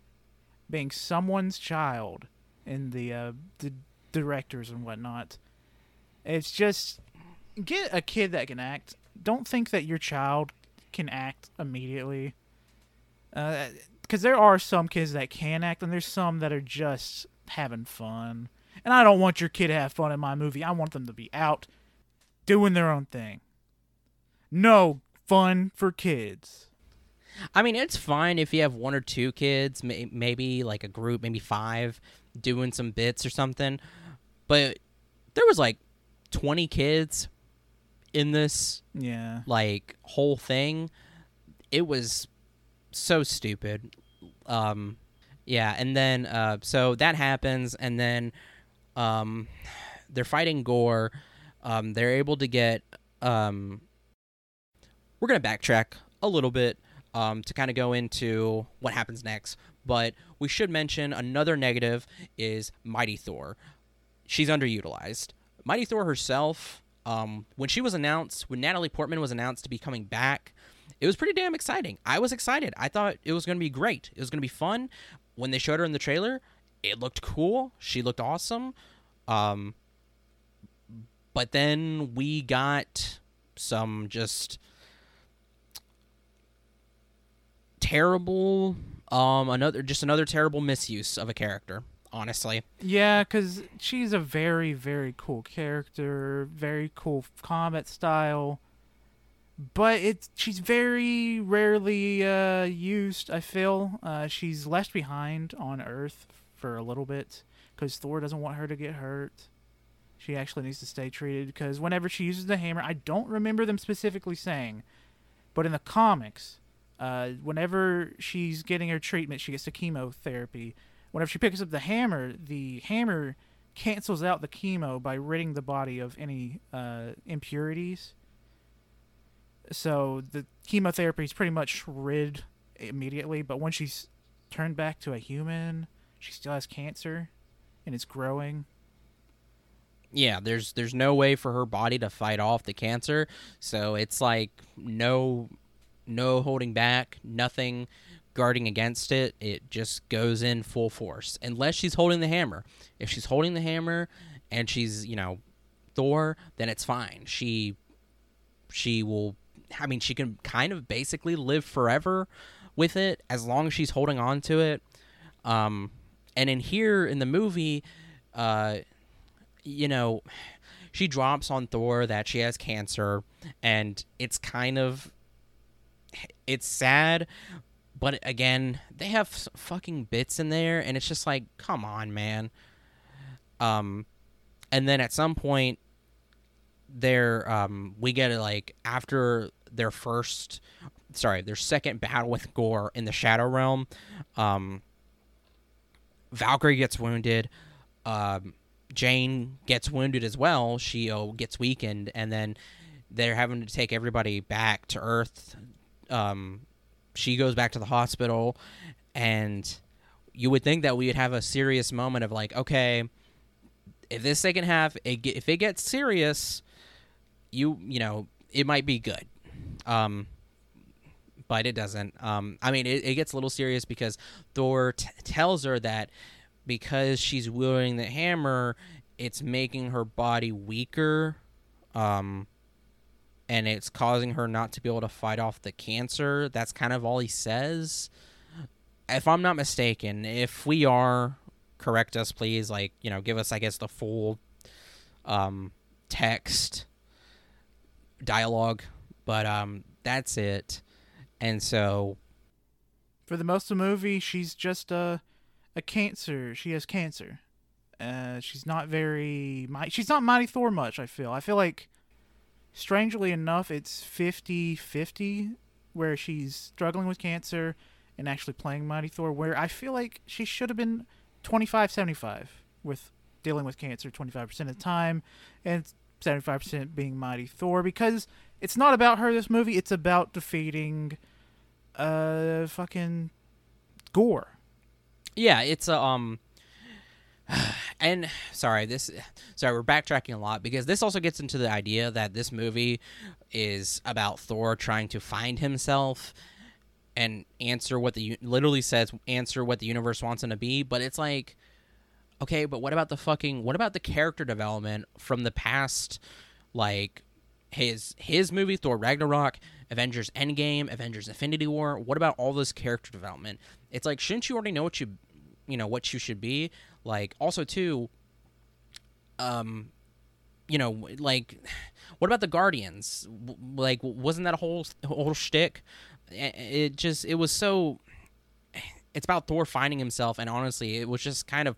being someone's child in the uh, the directors and whatnot. It's just get a kid that can act. Don't think that your child can act immediately. Because there are some kids that can act, and there's some that are just having fun. And I don't want your kid to have fun in my movie. I want them to be out doing their own thing. No fun for kids. I mean, it's fine if you have one or two kids, may- maybe like a group, maybe five, doing some bits or something. But there was like 20 kids in this Yeah. like whole thing. It was so stupid. Um, yeah, and then uh, so that happens, and then um, they're fighting Gorr. Um, they're able to get. Um, we're gonna backtrack a little bit um, to kind of go into what happens next, but we should mention another negative is Mighty Thor. She's underutilized. Mighty Thor herself, um, when she was announced, when Natalie Portman was announced to be coming back, it was pretty damn exciting. I was excited. I thought it was going to be great. It was going to be fun. When they showed her in the trailer, it looked cool. She looked awesome. Um, but then we got some just terrible um another just another terrible misuse of a character honestly Yeah, because she's a very, very cool character, very cool combat style. But it's she's very rarely uh, used. I feel uh, she's left behind on Earth for a little bit because Thor doesn't want her to get hurt. She actually needs to stay treated because whenever she uses the hammer, I don't remember them specifically saying, but in the comics, uh, whenever she's getting her treatment, she gets the chemotherapy. Whenever she picks up the hammer, the hammer cancels out the chemo by ridding the body of any uh, impurities. So the chemotherapy is pretty much rid immediately, but when she's turned back to a human, she still has cancer, and it's growing. Yeah, there's there's no way for her body to fight off the cancer, so it's like no no holding back, nothing guarding against it. It just goes in full force unless she's holding the hammer. If she's holding the hammer and she's, you know, Thor, then it's fine. She she will I mean, she can kind of basically live forever with it as long as she's holding on to it. Um, and in here in the movie, uh, you know, she drops on Thor that she has cancer, and it's kind of it's sad, but again, they have fucking bits in there, and it's just like, come on, man. Um, and then at some point, there, um, we get like after their first sorry, their second battle with Gorr in the Shadow Realm. Um, Valkyrie gets wounded. Um, Jane gets wounded as well. She gets weakened, and then they're having to take everybody back to Earth. Um, she goes back to the hospital, and you would think that we would have a serious moment of like, okay, if this second half, it, if it gets serious, you you know it might be good. Um, but it doesn't. Um, I mean, it, it, gets a little serious because Thor t- tells her that because she's wielding the hammer, it's making her body weaker, um, and it's causing her not to be able to fight off the cancer. That's kind of all he says. If I'm not mistaken, if we are, correct us, please. Like, you know, give us, I guess, the full um, text dialogue. But um, that's it. And so for the most of the movie, she's just a a cancer. She has cancer. Uh, she's not very she's not Mighty Thor much, I feel. I feel like strangely enough, it's 50-50 where she's struggling with cancer and actually playing Mighty Thor where I feel like she should have been 25-75 with dealing with cancer 25% of the time and 75% being Mighty Thor because it's not about her this movie, it's about defeating uh fucking Gorr. Yeah, it's a um and sorry, this sorry, we're backtracking a lot because this also gets into the idea that this movie is about Thor trying to find himself and answer what the literally says answer what the universe wants him to be, but it's like okay, but what about the fucking what about the character development from the past like his his movie Thor Ragnarok Avengers Endgame, Avengers Infinity War. What about all this character development? It's like shouldn't you already know what you you know what you should be? Like also too um you know like what about the Guardians? Like wasn't that a whole whole shtick? It just it was so it's about Thor finding himself and honestly it was just kind of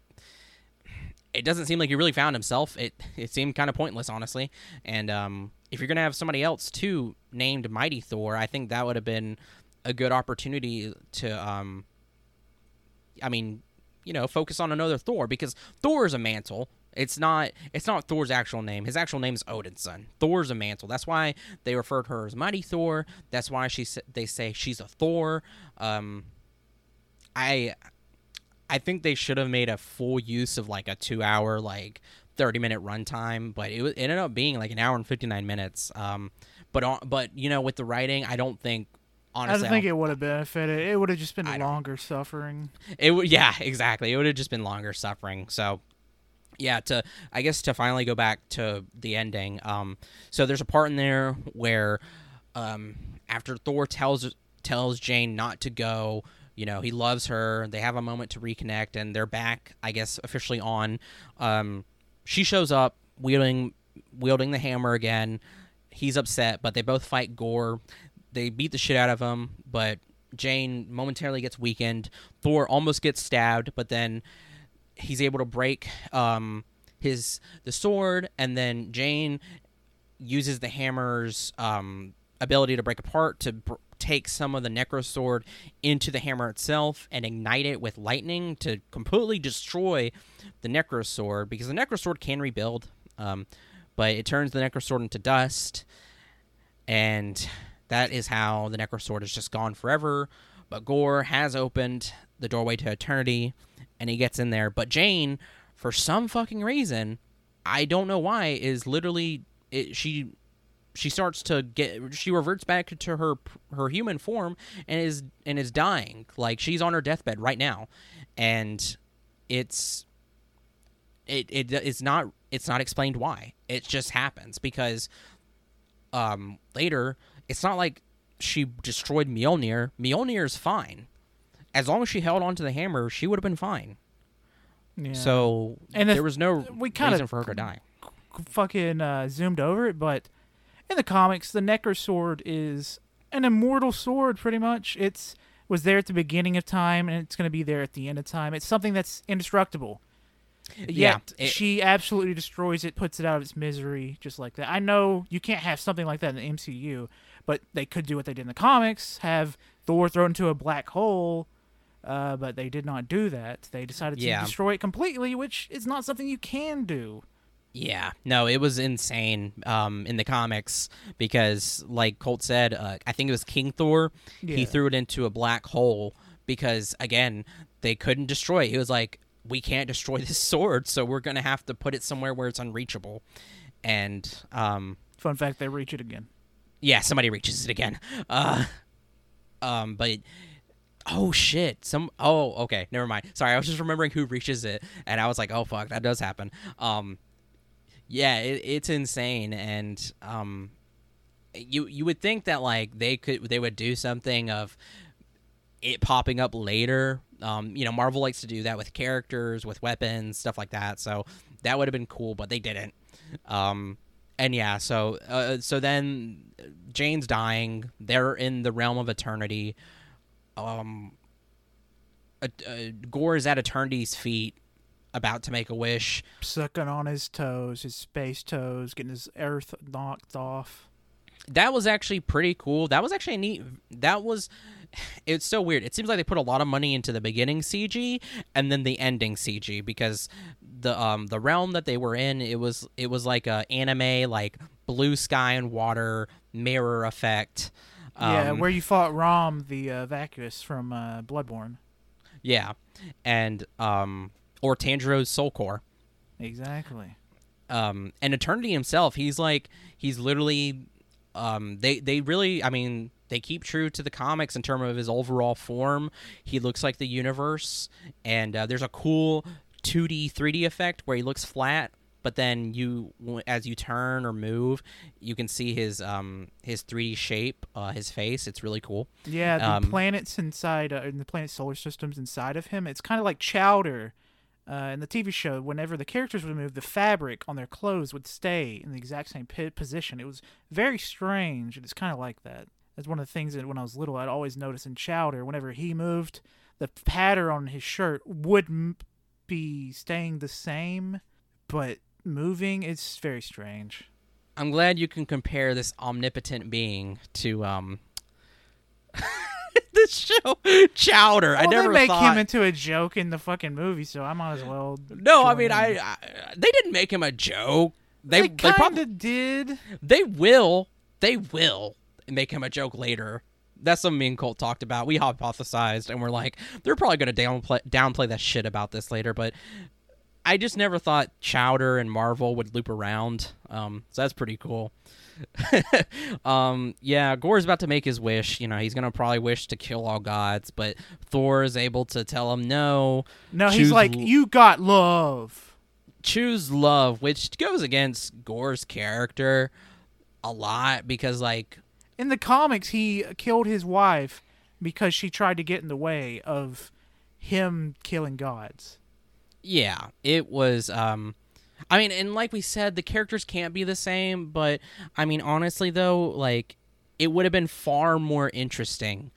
it doesn't seem like he really found himself. It it seemed kind of pointless, honestly. And um, if you're gonna have somebody else too named Mighty Thor, I think that would have been a good opportunity to, um, I mean, you know, focus on another Thor because Thor is a mantle. It's not. It's not Thor's actual name. His actual name is Odinson. Thor's a mantle. That's why they refer to her as Mighty Thor. That's why she they say she's a Thor. Um, I I think they should have made a full use of like a two hour, like 30 minute runtime, but it, it ended up being like an hour and 59 minutes. Um, but, but you know, with the writing, I don't think Honestly, I don't think it would have benefited. It would have just been longer suffering. It would, yeah, exactly. It would have just been longer suffering. So, yeah, to I guess to finally go back to the ending. Um, so there's a part in there where, um, after Thor tells tells Jane not to go, you know he loves her they have a moment to reconnect and they're back i guess officially on um, she shows up wielding wielding the hammer again he's upset but they both fight Gorr they beat the shit out of him but jane momentarily gets weakened. Thor almost gets stabbed but then he's able to break um his the sword and then Jane uses the hammer's um ability to break apart to br- take some of the necro sword into the hammer itself and ignite it with lightning to completely destroy the necro sword because the necro sword can rebuild um but it turns the necro sword into dust and that is how the necro sword is just gone forever. But gorr has opened the doorway to eternity and he gets in there. But jane for some fucking reason i don't know why is literally it, she she starts to get she reverts back to her her human form and is and is dying. Like she's on her deathbed right now. And it's it, it it's not it's not explained why. It just happens because um later it's not like she destroyed Mjolnir Mjolnir is fine as long as she held onto the hammer she would have been fine Yeah. so And the- there was no we kinda- reason for her to die fucking uh, zoomed over it, but in the comics, the Necro Sword is an immortal sword. Pretty much, it's was there at the beginning of time, and it's going to be there at the end of time. It's something that's indestructible. Yeah, it- she absolutely destroys it, puts it out of its misery, just like that. I know you can't have something like that in the MCU, but they could do what they did in the comics: have Thor thrown into a black hole. Uh, but they did not do that. They decided to Yeah. destroy it completely, which is not something you can do. Yeah, no, it was insane um, in the comics because, like Colt said, uh, I think it was King Thor. He threw it into a black hole because, again, they couldn't destroy it. He was like, "We can't destroy this sword, so we're gonna have to put it somewhere where it's unreachable." And um, Fun fact: they reach it again. Yeah, somebody reaches it again. Uh, um, but oh shit, some oh okay, never mind. Sorry, I was just remembering who reaches it, and I was like, oh fuck, that does happen. Um, yeah, it, it's insane, and um, you you would think that like they could they would do something of it popping up later. Um, you know, Marvel likes to do that with characters, with weapons, stuff like that. So that would have been cool, but they didn't. Um, and yeah, so uh, so then Jane's dying. They're in the realm of eternity. Um, uh, uh, Gorr is at Eternity's feet, about to make a wish. sucking on his toes, his space toes, getting his earth knocked off. that was actually pretty cool. That was actually a neat. That was. It's so weird. It seems like they put a lot of money into the beginning CG and then the ending CG because the um the realm that they were in it was it was like a anime like blue sky and water mirror effect. yeah, Um, where you fought Rom, the uh, vacuous from uh, Bloodborne. yeah, and um or Tanjiro's soul core. Exactly. um and eternity himself he's like he's literally um they they really i mean they keep true to the comics in terms of his overall form he looks like the universe and uh, there's a cool 2d 3d effect where he looks flat but then you as you turn or move you can see his um his 3d shape uh his face it's really cool Yeah, the Um, planets inside, uh, in the planet solar systems inside of him, it's kind of like Chowder. Uh, in the TV show, whenever the characters would move, the fabric on their clothes would stay in the exact same pi position. It was very strange, and it's kind of like that. That's one of the things that when I was little, I'd always notice in Chowder, whenever he moved, the pattern on his shirt would m- be staying the same, but moving. It's very strange. i'm glad you can compare this omnipotent being to um this show chowder i never they make thought him into a joke in the fucking movie, so I might as well. No, I mean. I, I they didn't make him a joke. They They, they, probably did. they will they will make him a joke later. That's something me and Colt talked about. We hypothesized, and we're like, they're probably gonna downplay downplay that shit about this later. But I just never thought Chowder and Marvel would loop around. Um, so that's pretty cool. um, yeah, Gorr's about to make his wish. You know, he's gonna probably wish to kill all gods, but Thor is able to tell him no. No, he's like, you got love. choose love, which goes against Gorr's character a lot because, like, In the comics, he killed his wife because she tried to get in the way of him killing gods. yeah, it was. Um, I mean, and like we said, the characters can't be the same, but I mean, honestly, though, like, it would have been far more interesting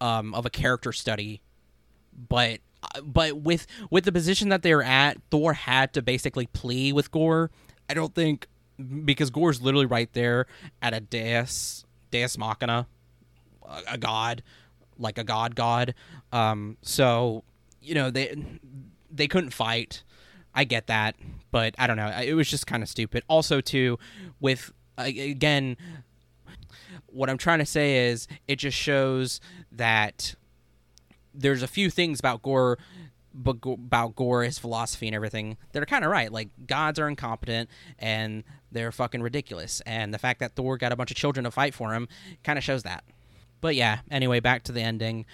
um, of a character study. But Uh, but with with the position that they're at, Thor had to basically plea with Gorr. I don't think because Gorr's literally right there at a deus deus machina, a, a god, like a god god. Um, so you know they they couldn't fight. I get that, but I don't know. It was just kind of stupid. Also, too, with again, what I'm trying to say is it just shows that there's a few things about Gorr but about Gorr, his philosophy and everything, that are kind of right. Like gods are incompetent and they're fucking ridiculous, and the fact that Thor got a bunch of children to fight for him kind of shows that. But yeah, anyway, back to the ending.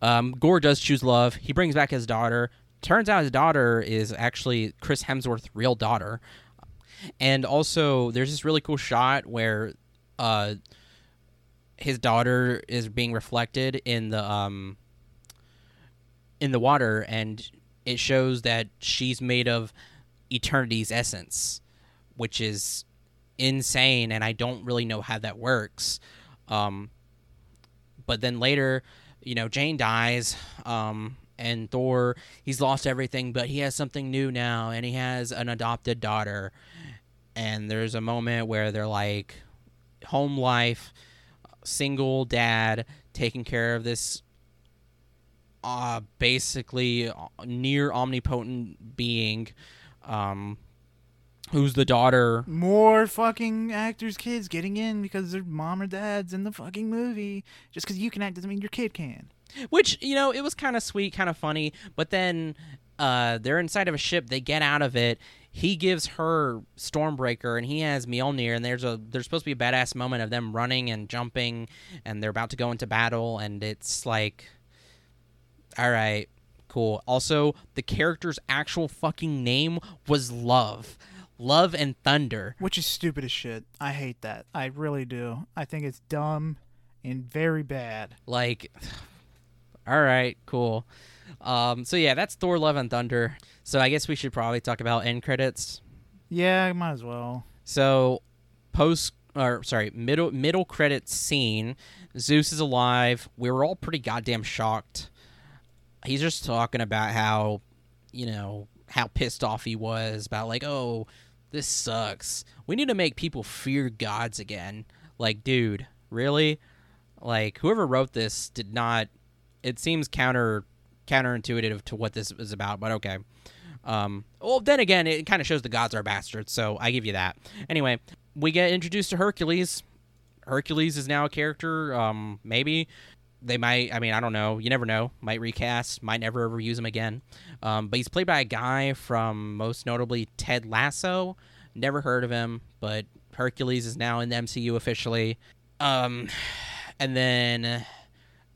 Um, Gorr does choose love. He brings back his daughter. Turns out his daughter is actually Chris Hemsworth's real daughter. And also, there's this really cool shot where uh, his daughter is being reflected in the um, in the water, and it shows that she's made of eternity's essence, which is insane. And I don't really know how that works. Um, but then later, you know, Jane dies. Um, and Thor, he's lost everything, but he has something new now, and he has an adopted daughter. And there's a moment where they're like, home life, single dad, taking care of this uh, basically uh, near omnipotent being um, who's the daughter. More fucking actors' kids getting in because their mom or dad's in the fucking movie. Just because you can act doesn't mean your kid can. Which you know, it was kind of sweet, kind of funny. But then uh, they're inside of a ship. They get out of it. He gives her Stormbreaker, and he has Mjolnir. And there's a there's supposed to be a badass moment of them running and jumping, and they're about to go into battle. And it's like, all right, cool. Also, the character's actual fucking name was Love. Love and Thunder. Which is stupid as shit. I hate that. I really do. I think it's dumb and very bad. Like, all right, cool. Um, so yeah, that's Thor: Love and Thunder. So I guess we should probably talk about end credits. Yeah, might as well. So post or sorry, middle middle credit scene. Zeus is alive. We were all pretty goddamn shocked. He's just talking about how, you know, how pissed off he was about like, oh, this sucks. We need to make people fear gods again. Like, dude, really? Like, whoever wrote this did not. It seems counter counterintuitive to what this is about, but okay. Um, well, then again, it kind of shows the gods are bastards, so I give you that. Anyway, we get introduced to Hercules. Hercules is now a character. Um, maybe they might. I mean, I don't know. You never know. Might recast. Might never ever use him again. Um, but he's played by a guy from most notably Ted Lasso. Never heard of him, but Hercules is now in the MCU officially. Um, and then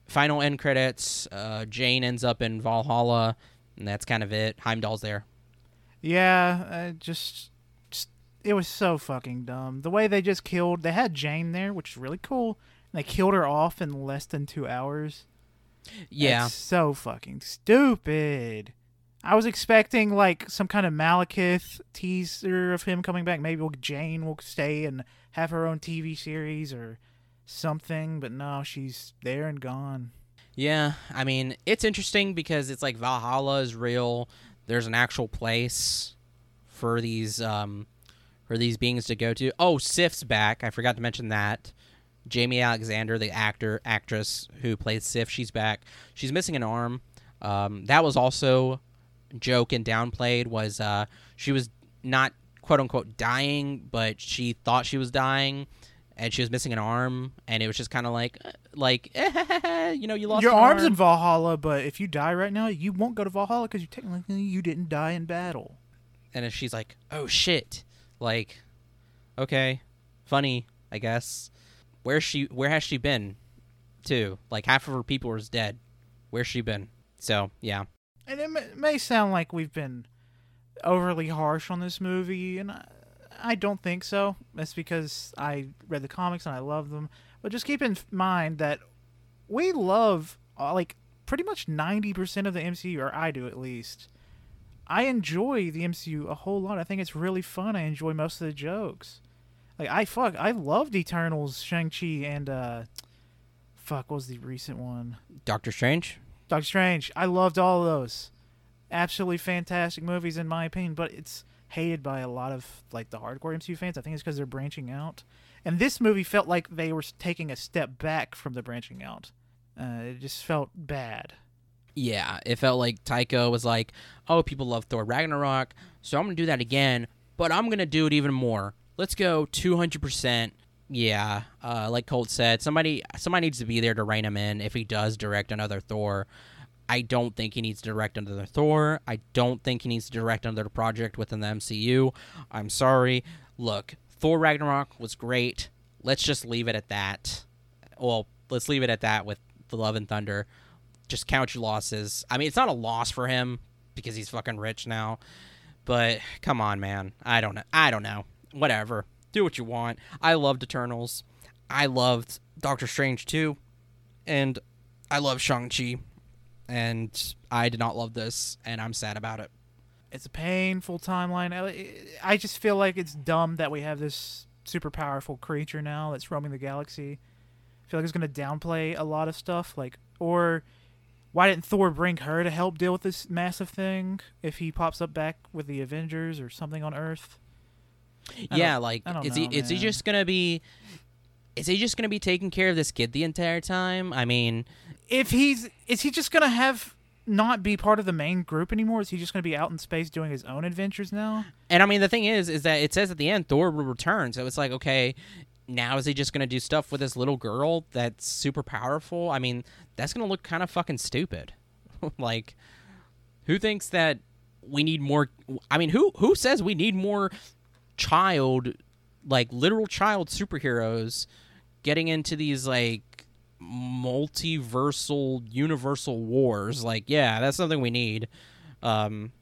final end credits. Uh, Jane ends up in Valhalla, and that's kind of it. Heimdall's there. Yeah, just, just it was so fucking dumb. The way they just killed. They had Jane there, which is really cool. They killed her off in less than two hours. Yeah, That's so fucking stupid. I was expecting like some kind of Malekith teaser of him coming back. Maybe Jane will stay and have her own TV series or something, but no, she's there and gone. Yeah, I mean, it's interesting because it's like Valhalla is real. There's an actual place for these um for these beings to go to. Oh, Sif's back. I forgot to mention that. Jaimie Alexander, the actor actress who plays Sif, she's back. She's missing an arm. Um, that was also joke and downplayed. Was uh, she was not quote unquote dying, but she thought she was dying, and she was missing an arm, and it was just kind of like uh, like you know you lost your arm's arm. in Valhalla, but if you die right now, you won't go to Valhalla because you technically you didn't die in battle. And she's like, "Oh shit!" Like, okay, funny, I guess. Where's she? Where has she been? Too like half of her people is dead. Where's she been? So yeah. And it may, may sound like we've been overly harsh on this movie, and I, I don't think so. That's because I read the comics and I love them. But just keep in mind that we love uh, like pretty much 90% of the MCU, or I do at least. I enjoy the MCU a whole lot. I think it's really fun. I enjoy most of the jokes. Like I fuck, I loved Eternals, Shang Chi, and uh, fuck, what was the recent one? Doctor Strange. Doctor Strange. I loved all of those. Absolutely fantastic movies in my opinion, but it's hated by a lot of like the hardcore MCU fans. I think it's because they're branching out. And this movie felt like they were taking a step back from the branching out. Uh, it just felt bad. Yeah, it felt like Taika was like, "Oh, people love Thor Ragnarok, so I'm gonna do that again, but I'm gonna do it even more. Let's go 200 percent." Yeah, uh, like Colt said, somebody somebody needs to be there to rein him in if he does direct another Thor. I don't think he needs to direct another Thor. I don't think he needs to direct another project within the MCU. I'm sorry. Look, Thor Ragnarok was great. Let's just leave it at that. Well, let's leave it at that with the Love and Thunder. Just count your losses. I mean, it's not a loss for him because he's fucking rich now. But come on, man. I don't know. I don't know. Whatever. Do what you want. I loved Eternals. I loved Doctor Strange too. And I love Shang-Chi and I did not love this, and I'm sad about it. It's a painful timeline. I just feel like it's dumb that we have this super powerful creature now that's roaming the galaxy. I feel like it's going to downplay a lot of stuff, like or why didn't Thor bring her to help deal with this massive thing if he pops up back with the Avengers or something on Earth? I yeah, like is know, he is he just gonna be is he just gonna be taking care of this kid the entire time? I mean, if he's is he just gonna have not be part of the main group anymore? Is he just going to be out in space doing his own adventures now? And I mean, the thing is, is that it says at the end Thor will return. So it's like, okay, now is he just going to do stuff with this little girl that's super powerful? I mean, that's going to look kind of fucking stupid. like, who thinks that we need more? I mean, who who says we need more child, like literal child superheroes, getting into these like multiversal universal wars. Like yeah that's something we need. Um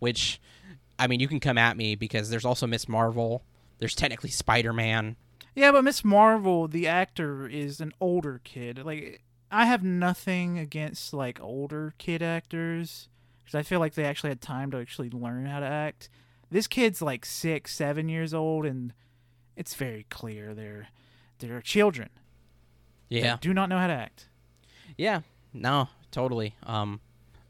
which i mean you can come at me because there's also miss marvel. There's technically spider-man. Yeah but miss marvel the actor is an older kid. Like i have nothing against like older kid actors because i feel like they actually had time to actually learn how to act this kid's like six seven years old and it's very clear they're they're children yeah. do not know how to act. Yeah. No, totally. Um,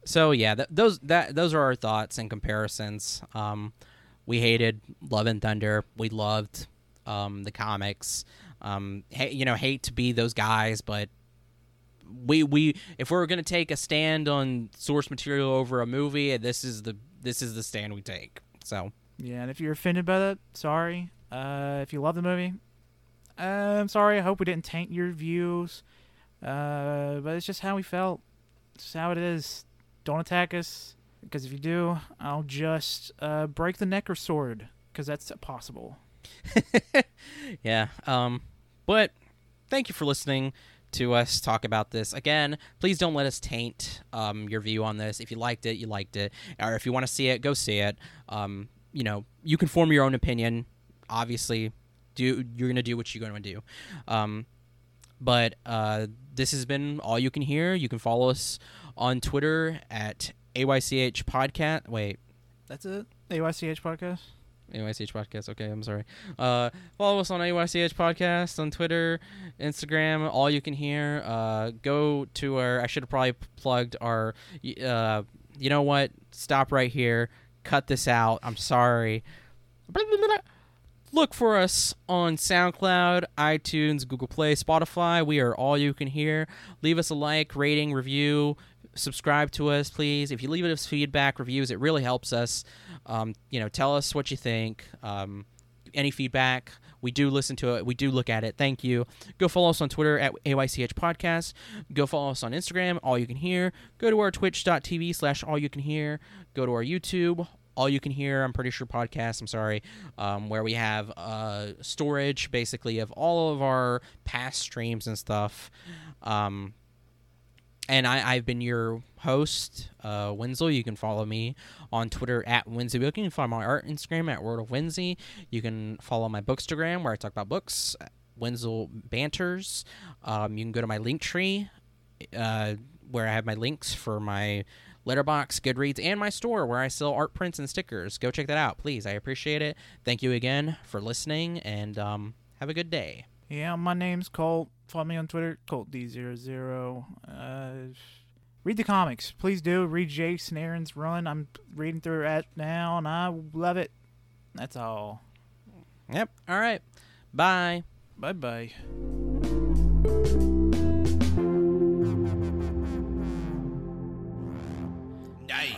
so yeah, th- those that those are our thoughts and comparisons. Um, we hated Love and Thunder. We loved um, the comics. Um, ha- you know, hate to be those guys, but we we if we're gonna take a stand on source material over a movie, this is the this is the stand we take. So yeah, and if you're offended by that, sorry. Uh, if you love the movie, uh, I'm sorry. I hope we didn't taint your views. Uh, but it's just how we felt. It's how it is. Don't attack us, because if you do, I'll just uh, break the Necrosword, because that's possible. yeah. Um. But thank you for listening to us talk about this again please don't let us taint um, your view on this if you liked it you liked it or if you want to see it go see it um, you know you can form your own opinion obviously do you're gonna do what you're gonna do. Um, but uh, this has been all you can hear. You can follow us on Twitter at AYCH Podcast. Wait, that's it. AYCH Podcast. AYCH Podcast. Okay, I'm sorry. Uh, follow us on AYCH Podcast on Twitter, Instagram. All you can hear. Uh, go to our. I should have probably plugged our. Uh, you know what? Stop right here. Cut this out. I'm sorry. Look for us on SoundCloud, iTunes, Google Play, Spotify. We are all you can hear. Leave us a like, rating, review, subscribe to us, please. If you leave us feedback, reviews, it really helps us. Um, you know, tell us what you think. Um, any feedback, we do listen to it. We do look at it. Thank you. Go follow us on Twitter at AYCH Podcast. Go follow us on Instagram, All You Can Hear. Go to our twitch.tv slash All You Can Hear. Go to our YouTube, all you can hear i'm pretty sure podcast i'm sorry um, where we have uh, storage basically of all of our past streams and stuff um, and I, have been your host, uh, Winslow. You can follow me on Twitter at Winslow. You can follow my art Instagram at World of Winsy. You can follow my Bookstagram where I talk about books, Winslow Banters. Um, you can go to my Linktree uh, where I have my links for my Letterboxd, Goodreads, and my store where I sell art prints and stickers. Go check that out, please. I appreciate it. Thank you again for listening, and um, have a good day. Yeah, my name's Colt. Follow me on Twitter, ColtD00. Uh, read the comics. Please do. Read Jason Aaron's run. I'm reading through it now, and I love it. That's all. Yep. All right. Bye. Bye bye. Nice.